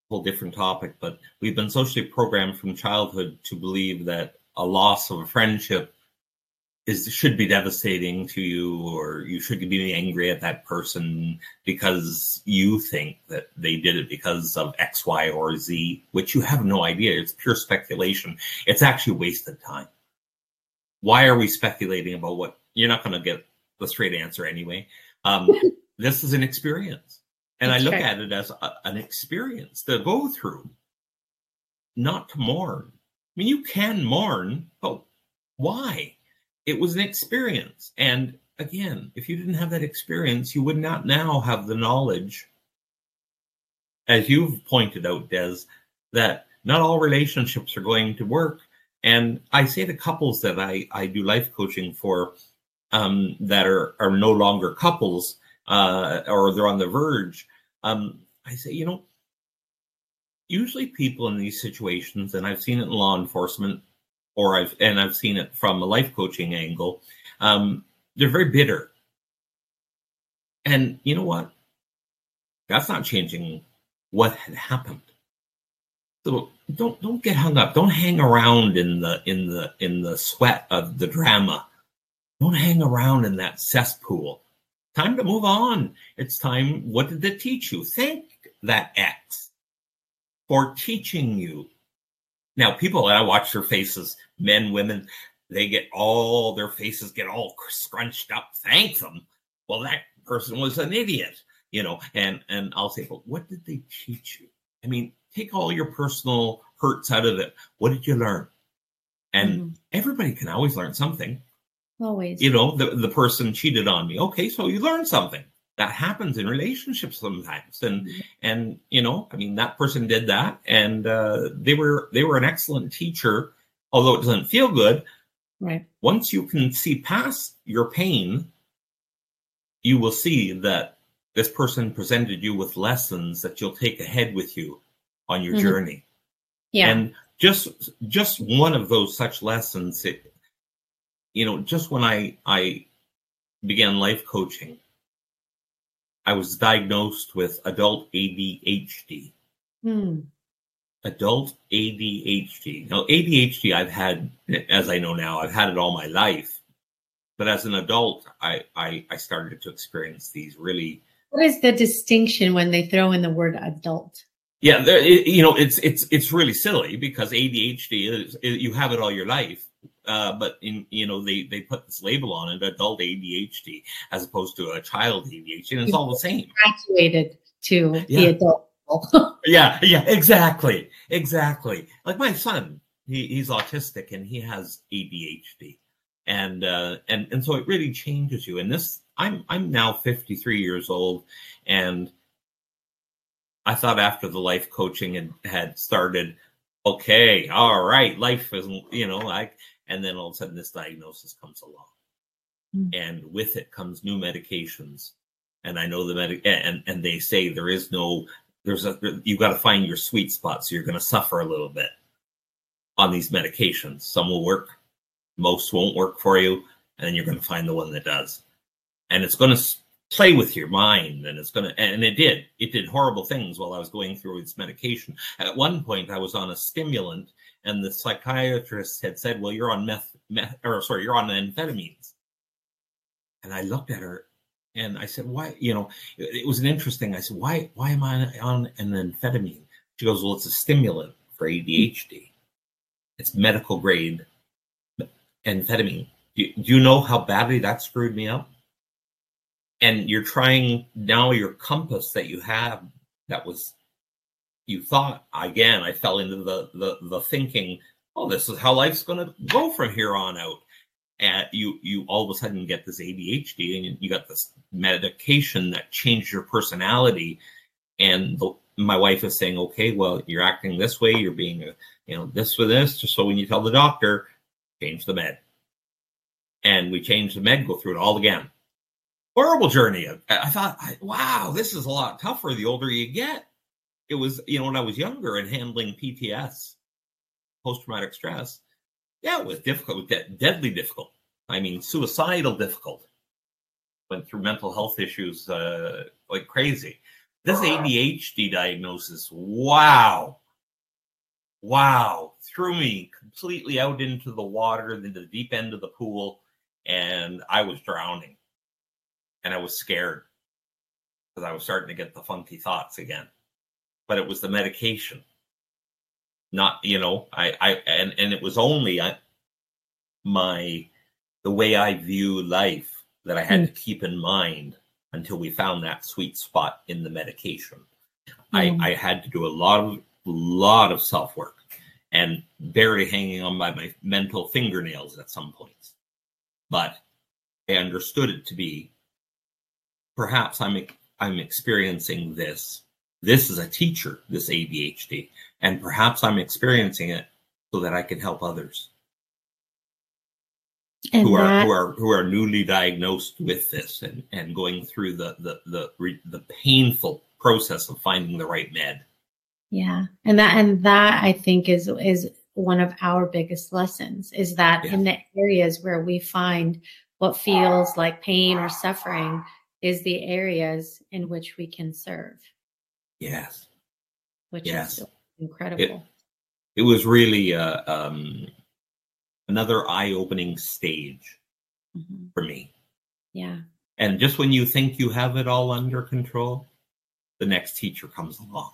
whole different topic, but we've been socially programmed from childhood to believe that a loss of a friendship is should be devastating to you or you should be angry at that person because you think that they did it because of x y or z which you have no idea. It's pure speculation. It's actually wasted time. Why are we speculating about what you're not going to get the straight answer anyway. Um, this is an experience. And That's i look at it as a, an experience to go through. Not to mourn. I mean you can mourn but why it was an experience. And again, if you didn't have that experience, you would not now have the knowledge, as you've pointed out, Des, that not all relationships are going to work. And I say to couples that I, I do life coaching for um, that are, are no longer couples uh, or they're on the verge, um, I say, you know, usually people in these situations, and I've seen it in law enforcement, or I've and I've seen it from a life coaching angle. Um, they're very bitter, and you know what? That's not changing what had happened. So don't don't get hung up. Don't hang around in the in the in the sweat of the drama. Don't hang around in that cesspool. Time to move on. It's time. What did it teach you? Thank that X for teaching you now, people, I watch their faces, men, women, they get all their faces get all scrunched up. Thank them. Well, that person was an idiot, you know. And and I'll say, but what did they teach you? I mean, take all your personal hurts out of it. What did you learn? And mm-hmm. everybody can always learn something. Always. You know, the, the person cheated on me. Okay, so you learned something that happens in relationships sometimes. And mm-hmm. and you know i mean that person did that and uh, they were they were an excellent teacher although it doesn't feel good. Right. Once you can see past your pain you will see that this person presented you with lessons that you'll take ahead with you on your mm-hmm. journey. Yeah. And just just one of those such lessons it, you know just when i i began life coaching I was diagnosed with adult ADHD. Hmm. Adult ADHD. Now, ADHD, I've had, as I know now, I've had it all my life. But as an adult, I, I, I started to experience these really. What is the distinction when they throw in the word adult? Yeah, you know, it's it's it's really silly because ADHD is you have it all your life, uh, but in you know they they put this label on it, adult ADHD, as opposed to a child ADHD, and it's all the same. Graduated to yeah. the adult. yeah, yeah, exactly, exactly. Like my son, he, he's autistic and he has ADHD, and uh, and and so it really changes you. And this, I'm I'm now 53 years old, and I thought after the life coaching had, had started, okay, all right, life isn't, you know, like and then all of a sudden, this diagnosis comes along. Mm-hmm. And with it comes new medications. And I know the medic, and, and they say there is no, there's a, you've got to find your sweet spot. So you're going to suffer a little bit on these medications. Some will work, most won't work for you. And then you're going to find the one that does. And it's going to play with your mind and it's going to and it did it did horrible things while i was going through its medication at one point i was on a stimulant and the psychiatrist had said, "Well, you're on meth, meth or sorry, you're on amphetamines." And I looked at her and I said, "Why?" You know, it was an interesting. I said, "Why? Why am I on an amphetamine?" She goes, "Well, it's a stimulant for ADHD. It's medical grade amphetamine. Do do you know how badly that screwed me up?" And you're trying now your compass that you have that was you thought again i fell into the the, the thinking oh this is how life's going to go from here on out. And you you all of a sudden get this adhd and you got this medication that changed your personality. And the, my wife is saying okay well you're acting this way you're being a, you know this for this just so when you tell the doctor change the med. And we change the med go through it all again. Horrible journey. I, thought wow this is a lot tougher the older you get it was you know when I was younger and handling PTS, post traumatic stress, yeah, it was difficult, de- deadly difficult. I mean, suicidal difficult. Went through mental health issues uh, like crazy. This ADHD diagnosis, wow. Wow. Threw me completely out into the water, into the deep end of the pool, and I was drowning. And I was scared because I was starting to get the funky thoughts again. But it was the medication. Not, you know, I, I, and, and it was only I, my, the way I view life that I had Mm. to keep in mind until we found that sweet spot in the medication. Mm. I, I had to do a lot of, lot of self work and barely hanging on by my mental fingernails at some points. But I understood it to be perhaps I'm I'm experiencing this. This is a teacher, this ADHD, and perhaps I'm experiencing it so that I can help others And who are who are who are newly diagnosed with this and and going through the the the re- the painful process of finding the right med. yeah, and that and that I think is is one of our biggest lessons is that in the areas where we find what feels like pain or suffering is the areas in which we can serve, Yes, which Yes. is incredible. it was really uh, um, another eye-opening stage Mhm. for me. Yeah. And just when you think you have it all under control, the next teacher comes along.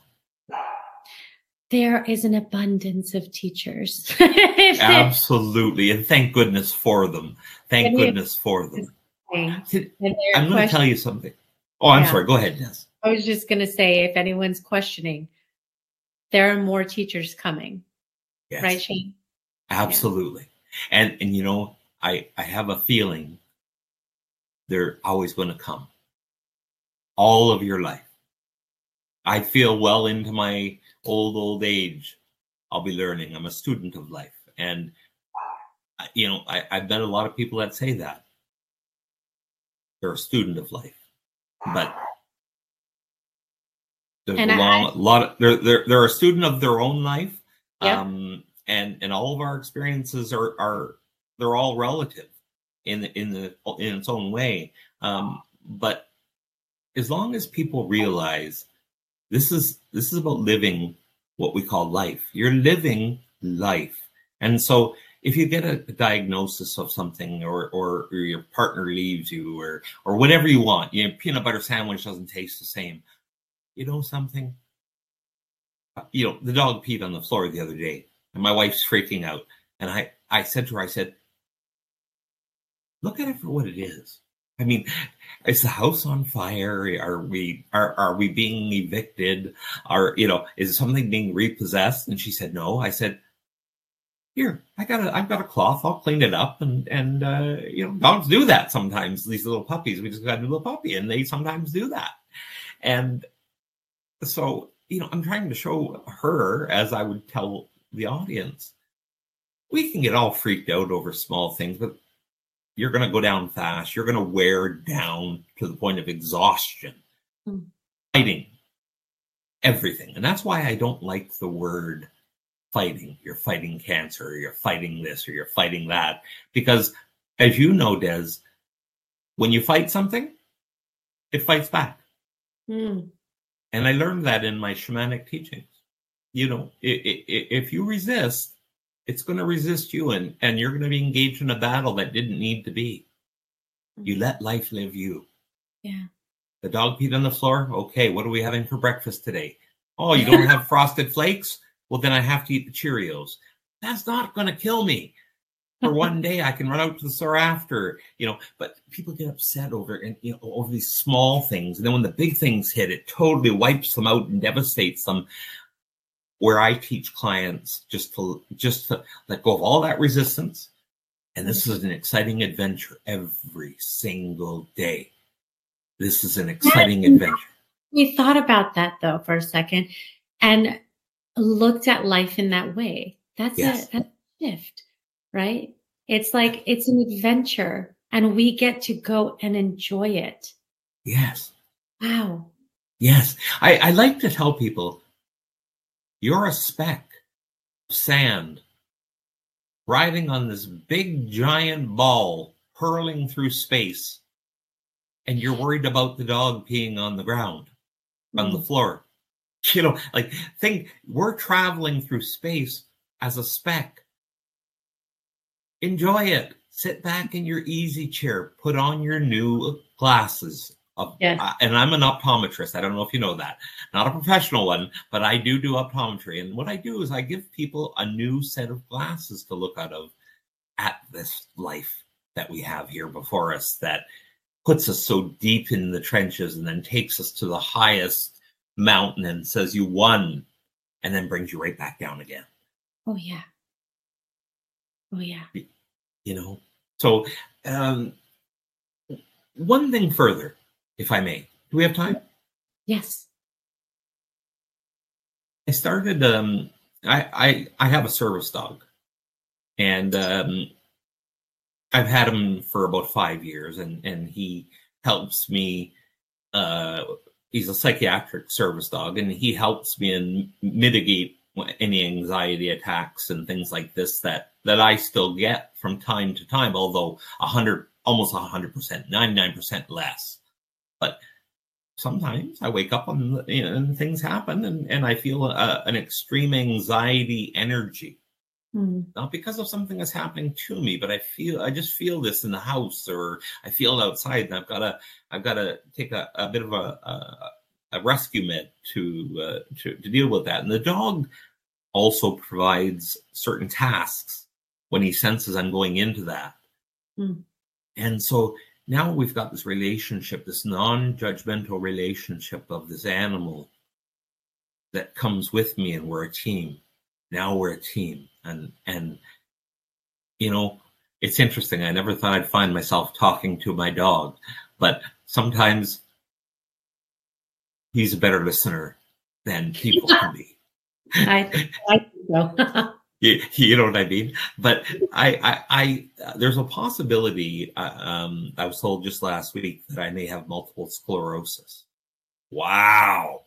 There is an abundance of teachers. Absolutely. And thank goodness for them. Thank goodness for them. And See, their I'm going to tell you something. Oh, I'm Yeah. sorry. Go ahead, Des. I was just going to say, if anyone's questioning, there are more teachers coming, Yes, right, Shane? absolutely. And and you know, I I have a feeling they're always going to come. All of your life. I feel well into my old old age. I'll be learning. I'm a student of life, and you know, I, I've met a lot of people that say that they're a student of life, but there's And a I- long, lot of they're they're they're a student of their own life, Yep. um, and and all of our experiences are are they're all relative in the, in the in its own way, um, but as long as people realize this is this is about living what we call life. You're living life, and so if you get a, diagnosis of something, or, or or your partner leaves you, or or whatever you want, you know, peanut butter sandwich doesn't taste the same. You know something? Uh, You know, the dog peed on the floor the other day, and my wife's freaking out. And I I said to her, I said, look at it for what it is. I mean, is the house on fire? Are we are are we being evicted? Are you know is something being repossessed? And she said no. I said, here I got a I've got a cloth. I'll clean it up and and uh, you know dogs do that sometimes. These little puppies. We just got a little puppy, and they sometimes do that. And so you know I'm trying to show her as I would tell the audience. We can get all freaked out over small things, but you're going to go down fast. You're going to wear down to the point of exhaustion, Mm. fighting everything. And that's why I don't like the word fighting. You're fighting cancer, or you're fighting this, or you're fighting that. Because as you know, Des, when you fight something, it fights back. Mm. And I learned that in my shamanic teachings. You know, if you resist, it's going to resist you, and, and you're going to be engaged in a battle that didn't need to be. You mm-hmm. let life live you. Yeah. The dog peed on the floor. Okay, what are we having for breakfast today? Oh, you don't have frosted flakes? Well, then I have to eat the Cheerios. That's not going to kill me. For one day, I can run out to the store after, you know. But people get upset over and you know over these small things, and then when the big things hit, it totally wipes them out and devastates them. Where I teach clients just to just to let go of all that resistance, and this is an exciting adventure every single day. This is an exciting adventure. We thought about that though for a second and looked at life in that way. That's Yes. a, that's a shift, right? It's like it's an adventure and we get to go and enjoy it. Yes. Wow. Yes. I, I like to tell people you're a speck of sand riding on this big giant ball hurling through space, and you're worried about the dog peeing on the ground. on the mm. floor. You know, like think we're traveling through space as a speck. Enjoy it. Sit back in your easy chair. Put on your new glasses. Yes. uh, and I'm an optometrist. I don't know if you know that. Not a professional one, but I do do optometry. And what I do is I give people a new set of glasses to look out of at this life that we have here before us that puts us so deep in the trenches and then takes us to the highest mountain and says you won and then brings you right back down again Oh yeah. Oh yeah. you know so um one thing further if i may do we have time Yes. i started um i i i have a service dog and um i've had him for about five years and and he helps me uh he's a psychiatric service dog and he helps me and mitigate any anxiety attacks and things like this that that I still get from time to time although a hundred almost a hundred percent 99 percent less but sometimes I wake up and, you know, and things happen and, and I feel a, an extreme anxiety energy Mm. not because of something that's happening to me, but I feel I just feel this in the house or I feel it outside, and I've got to I've got to take a, a bit of a, a a rescue med to uh, to to deal with that. And the dog also provides certain tasks when he senses I'm going into that, Hmm. and so now we've got this relationship, this non-judgmental relationship of this animal that comes with me, and we're a team. Now we're a team, and and you know it's interesting. I never thought I'd find myself talking to my dog, but sometimes he's a better listener than people can be. I I think so. You, you know what I mean? But I, I, I there's a possibility. Uh, um, I was told just last week that I may have multiple sclerosis. Wow!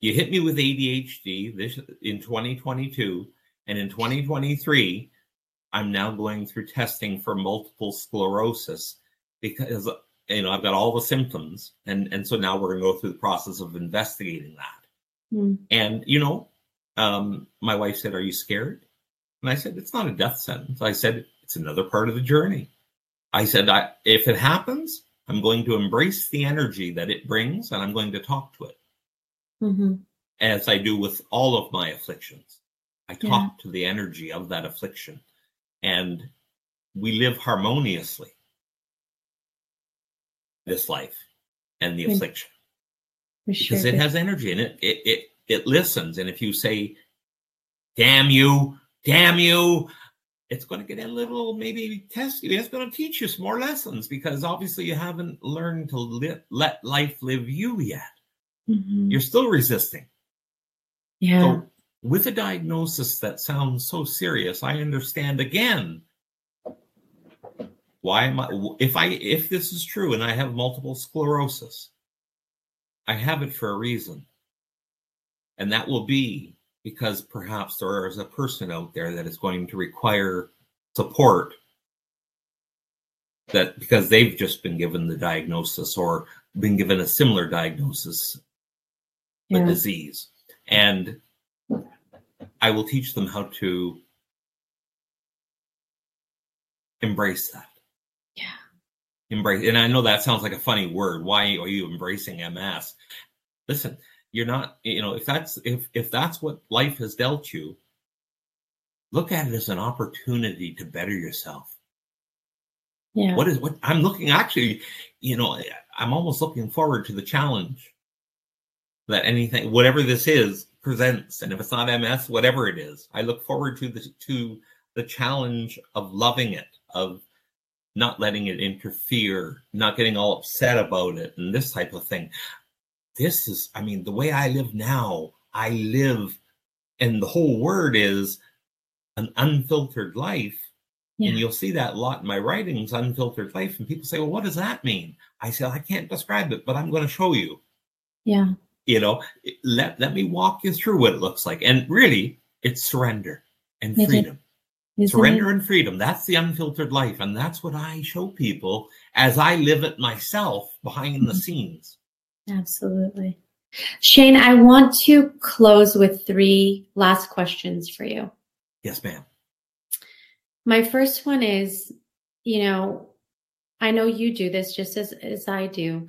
You hit me with ADHD this in 2022, and in 2023, I'm now going through testing for multiple sclerosis because you know I've got all the symptoms, and and so now we're going to go through the process of investigating that. Mm. And you know, um, my wife said, "Are you scared?" And I said, "It's not a death sentence." I said, "It's another part of the journey." I said, I, "If it happens, I'm going to embrace the energy that it brings, and I'm going to talk to it, hmm as I do with all of my afflictions. I talk Yeah. to the energy of that affliction, and we live harmoniously this life and the affliction." Sure. because it has energy and it, it it it listens. And if you say damn you damn you it's going to get a little maybe test you it's going to teach you some more lessons because obviously you haven't learned to li- let life live you yet. Mhm. you're still resisting. Yeah. so with a diagnosis that sounds so serious i understand again why am i if i if this is true and i have multiple sclerosis i have it for a reason and that will be because perhaps there is a person out there that is going to require support that because they've just been given the diagnosis or been given a similar diagnosis a Yeah. disease and i will teach them how to embrace that Yeah. embrace and i know that sounds like a funny word why are you embracing ms listen you're not you know if that's if if that's what life has dealt you look at it as an opportunity to better yourself. Yeah. what is what i'm looking actually you know i'm almost looking forward to the challenge that anything whatever this is presents. And if it's not ms whatever it is i look forward to the to the challenge of loving it of not letting it interfere not getting all upset about it and this type of thing this is i mean the way i live now i live and the whole word is an unfiltered life Yeah. and you'll see that a lot in my writings, unfiltered life. And people say, well, what does that mean? I say, I can't describe it, but I'm going to show you. Yeah. You know, let, let me walk you through what it looks like. And really, it's surrender and freedom. Isn't surrender it? and freedom. That's the unfiltered life. And that's what I show people as I live it myself behind the Mhm. scenes. Absolutely. Shane, I want to close with three last questions for you. Yes, ma'am. My first one is, you know, I know you do this just as, as I do,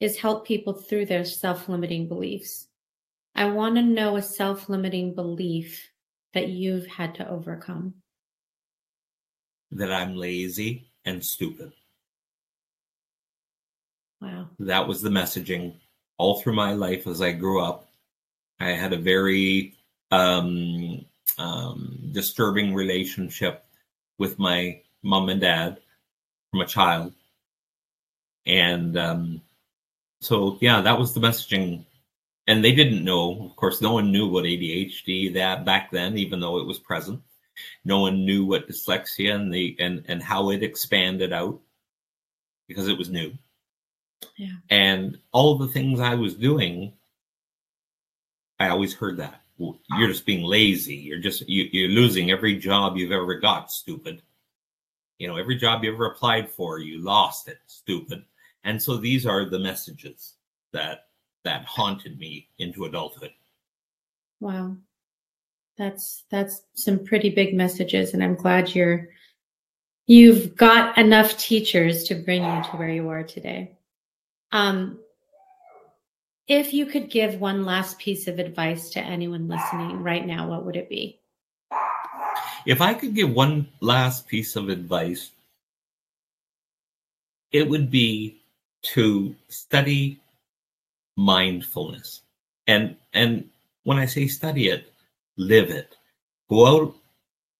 is help people through their self limiting beliefs. I want to know a self limiting belief that you've had to overcome. That I'm lazy and stupid. Wow. That was the messaging all through my life as I grew up. I had a very um, um, disturbing relationship with my mom and dad from a child. And um, so, yeah, that was the messaging. And they didn't know, of course, no one knew what ADHD that back then, even though it was present. No one knew what dyslexia and the and and how it expanded out because it was new. Yeah. And all the things I was doing, I always heard that. You're just being lazy. You're just you, you're losing every job you've ever got, stupid. You know, every job you ever applied for, you lost it, stupid. And so these are the messages that that haunted me into adulthood. Wow. That's that's some pretty big messages and I'm glad you're you've got enough teachers to bring you to where you are today. Um if you could give one last piece of advice to anyone listening right now, what would it be? If I could give one last piece of advice, it would be to study mindfulness. And and when I say study it, live it. Go out,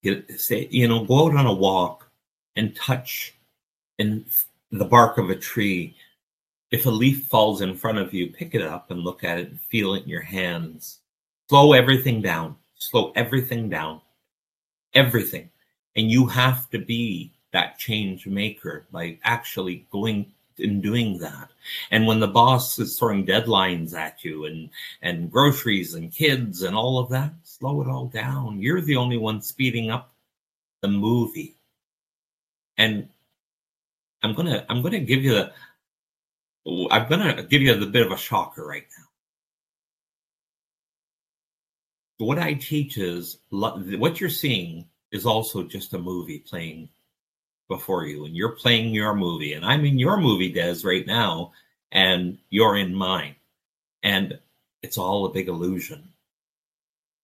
get, say, you know, go out on a walk and touch in the bark of a tree. If a leaf falls in front of you, pick it up and look at it and feel it in your hands. Slow everything down. Slow everything down. Everything. And you have to be that change maker by actually going and doing that. And when the boss is throwing deadlines at you and and groceries and kids and all of that, slow it all down. You're the only one speeding up the movie. And I'm gonna I'm gonna give you the I'm gonna give you a bit of a shocker right now. What I teach is what you're seeing is also just a movie playing before you and you're playing your movie and I'm in your movie Des right now and you're in mine. And it's all a big illusion.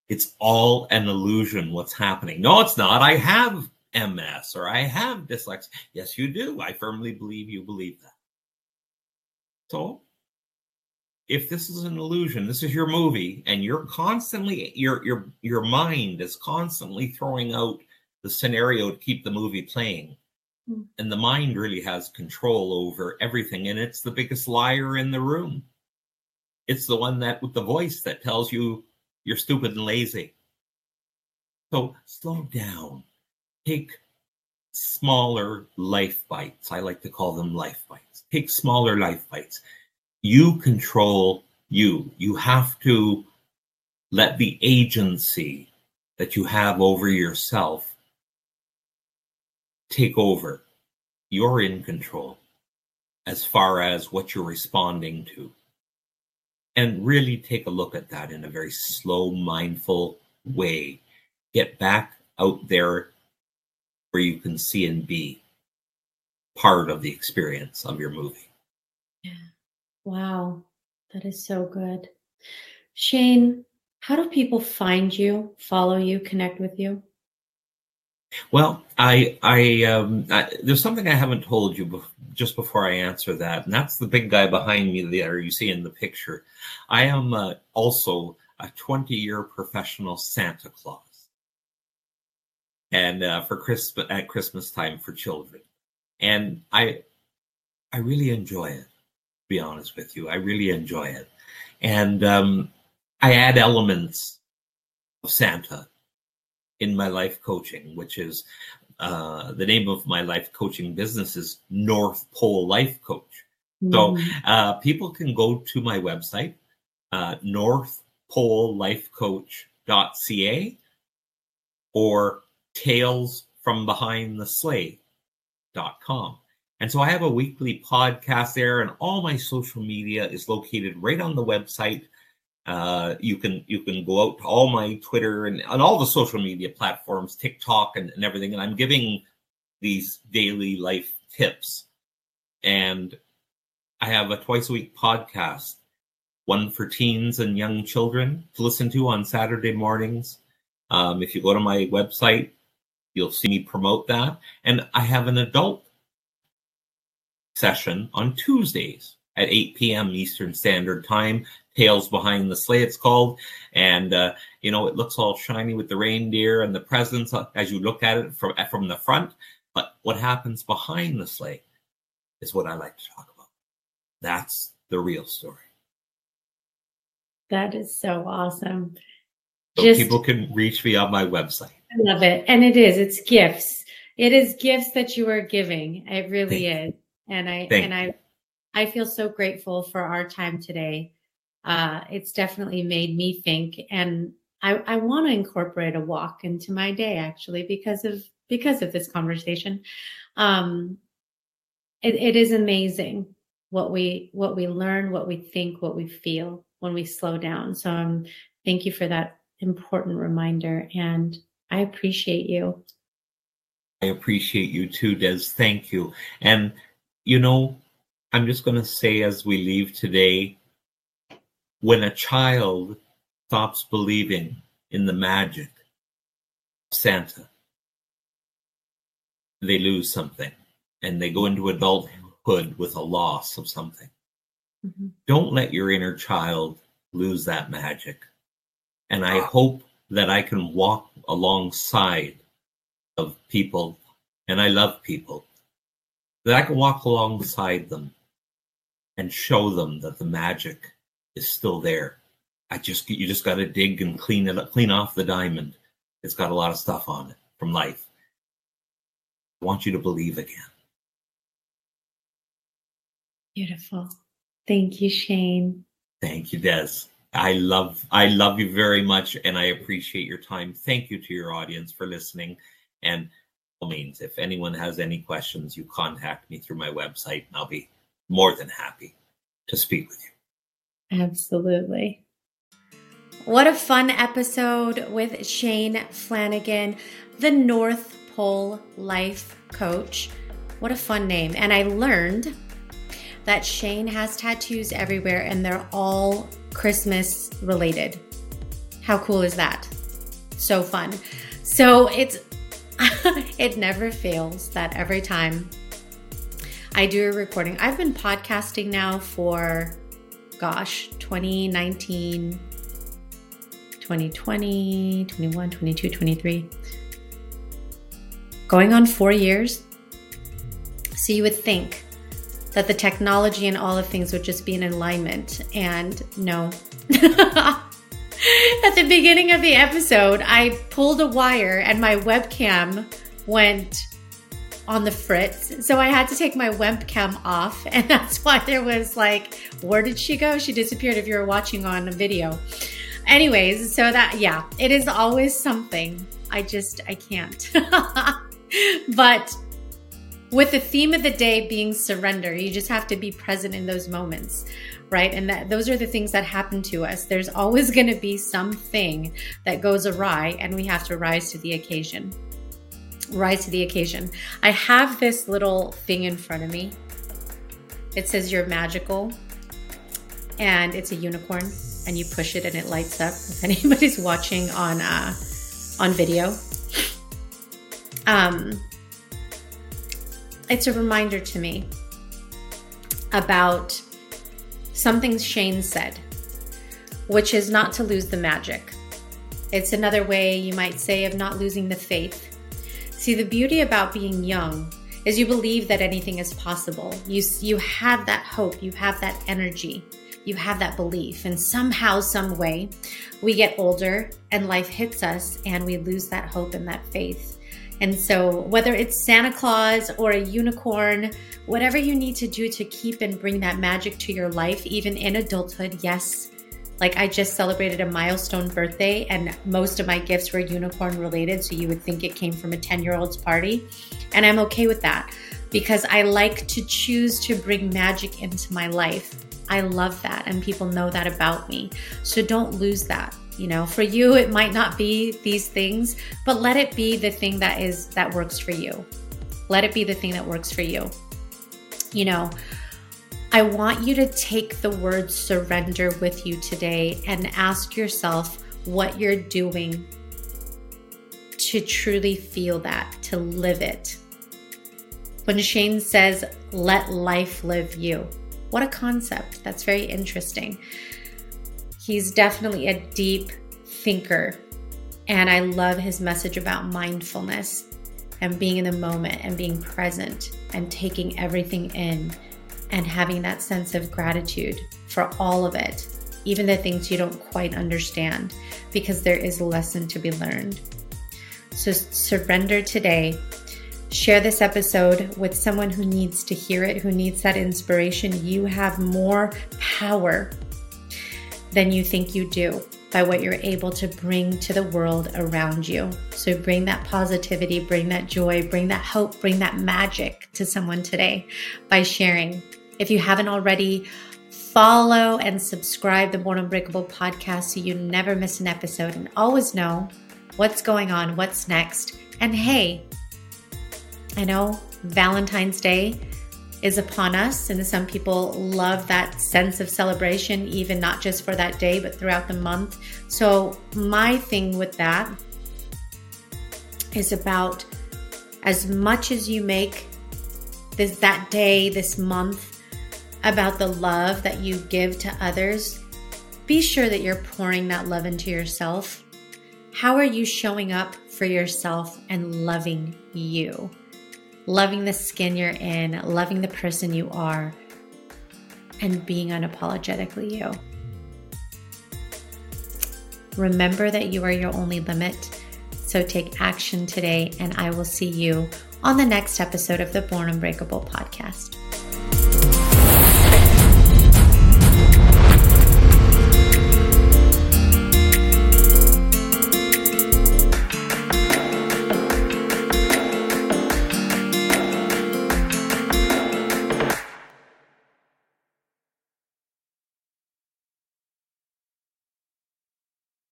It's all an illusion what's happening. No it's not. I have MS or I have dyslexia. Yes you do. I firmly believe you believe that so if this is an illusion this is your movie and you're constantly your your your mind is constantly throwing out the scenario to keep the movie playing. Hmm. and the mind really has control over everything and it's the biggest liar in the room. It's the one that with the voice that tells you you're stupid and lazy. So slow down. Take smaller life bites i like to call them life bites take smaller life bites you control you you have to let the agency that you have over yourself take over. You're in control as far as what you're responding to. And really take a look at that in a very slow, mindful way. Get back out there where you can see and be part of the experience of your movie. Yeah. Wow. That is so good. Shane, how do people find you, follow you, connect with you? Well, I, I, um, I, there's something I haven't told you bef- just before I answer that, and that's the big guy behind me there you see in the picture. I am uh, also a 20 year professional Santa Claus, and uh, for Christmas at Christmas time for children, and I, I really enjoy it. To be honest with you, I really enjoy it, and um, I add elements of Santa in my life coaching, which is uh, the name of my life coaching business is North Pole Life Coach. So Mhm. uh, people can go to my website, uh, northpolelifecoach.ca or talesfrombehindthesleigh.com. And so I have a weekly podcast there, and all my social media is located right on the website Uh, you can you can go out to all my Twitter and on all the social media platforms, TikTok and, and everything, and I'm giving these daily life tips. And I have a twice a week podcast, one for teens and young children to listen to on Saturday mornings. Um, if you go to my website, you'll see me promote that. And I have an adult session on Tuesdays at 8 p.m. Eastern Standard Time. Tales Behind the Sleigh, it's called. And, uh, you know, it looks all shiny with the reindeer and the presents as you look at it from, from the front. But what happens behind the sleigh is what I like to talk about. That's the real story. That is so awesome. So Just, people can reach me on my website. I love it. And it is, it's gifts. It is gifts that you are giving. It really Thank is. And I Thank and I I feel so grateful for our time today. Uh, it's definitely made me think and I, I want to incorporate a walk into my day actually because of because of this conversation. Um, it, it is amazing what we what we learn, what we think, what we feel when we slow down. So um, thank you for that important reminder, and I appreciate you. I appreciate you too, Des. Thank you. And you know, I'm just going to say as we leave today, when a child stops believing in the magic of Santa, they lose something and they go into adulthood with a loss of something. Mm-hmm. Don't let your inner child lose that magic. And I hope that I can walk alongside of people, and I love people, that I can walk alongside them and show them that the magic is still there. I just you just got to dig and clean it up, clean off the diamond. It's got a lot of stuff on it from life. I want you to believe again. Beautiful. Thank you, Shane. Thank you, Des. I love I love you very much and I appreciate your time. Thank you to your audience for listening. And all means, if anyone has any questions, you contact me through my website and I'll be more than happy to speak with you. Absolutely. What a fun episode with Shane Flanagan, the North Pole Life Coach. What a fun name. And I learned that Shane has tattoos everywhere and they're all Christmas related. How cool is that? So fun. So it's it never fails that every time I do a recording, I've been podcasting now for gosh, 2019, 2020, 21, 22, 23. Going on four years. So you would think that the technology and all of things would just be in alignment. And no. At the beginning of the episode, I pulled a wire and my webcam went on the fritz. So I had to take my webcam off. And that's why there was like, where did she go? She disappeared if you were watching on a video. Anyways, so that, yeah, it is always something. I just, I can't. but with the theme of the day being surrender, you just have to be present in those moments, right? And that those are the things that happen to us. There's always going to be something that goes awry, and we have to rise to the occasion. Rise to the occasion. I have this little thing in front of me. It says you're magical, and it's a unicorn, and you push it and it lights up. If anybody's watching on uh, on video, um, it's a reminder to me about something Shane said, which is not to lose the magic. It's another way you might say of not losing the faith. See, the beauty about being young is you believe that anything is possible. You, you have that hope, you have that energy, you have that belief. And somehow, some way, we get older and life hits us and we lose that hope and that faith. And so, whether it's Santa Claus or a unicorn, whatever you need to do to keep and bring that magic to your life, even in adulthood, yes. Like I just celebrated a milestone birthday, and most of my gifts were unicorn related. So you would think it came from a 10 year old's party. And I'm okay with that because I like to choose to bring magic into my life. I love that. And people know that about me. So don't lose that. You know, for you, it might not be these things, but let it be the thing that is, that works for you. Let it be the thing that works for you. You know, I want you to take the word surrender with you today and ask yourself what you're doing to truly feel that, to live it. When Shane says, let life live you, what a concept. That's very interesting. He's definitely a deep thinker, and I love his message about mindfulness and being in the moment and being present and taking everything in and having that sense of gratitude for all of it, even the things you don't quite understand, because there is a lesson to be learned. So surrender today Share this episode with someone who needs to hear it, who needs that inspiration. You have more power than you think you do by what you're able to bring to the world around you. So bring that positivity, bring that joy, bring that hope, bring that magic to someone today by sharing. If you haven't already, follow and subscribe the Born Unbreakable podcast so you never miss an episode and always know what's going on, what's next. And hey, I know Valentine's Day is upon us, and some people love that sense of celebration, even not just for that day, but throughout the month. So, my thing with that is about as much as you make this that day, this month, about the love that you give to others, be sure that you're pouring that love into yourself. How are you showing up for yourself and loving you? Loving the skin you're in, loving the person you are, and being unapologetically you. Remember that you are your only limit. So take action today, and I will see you on the next episode of the Born Unbreakable podcast.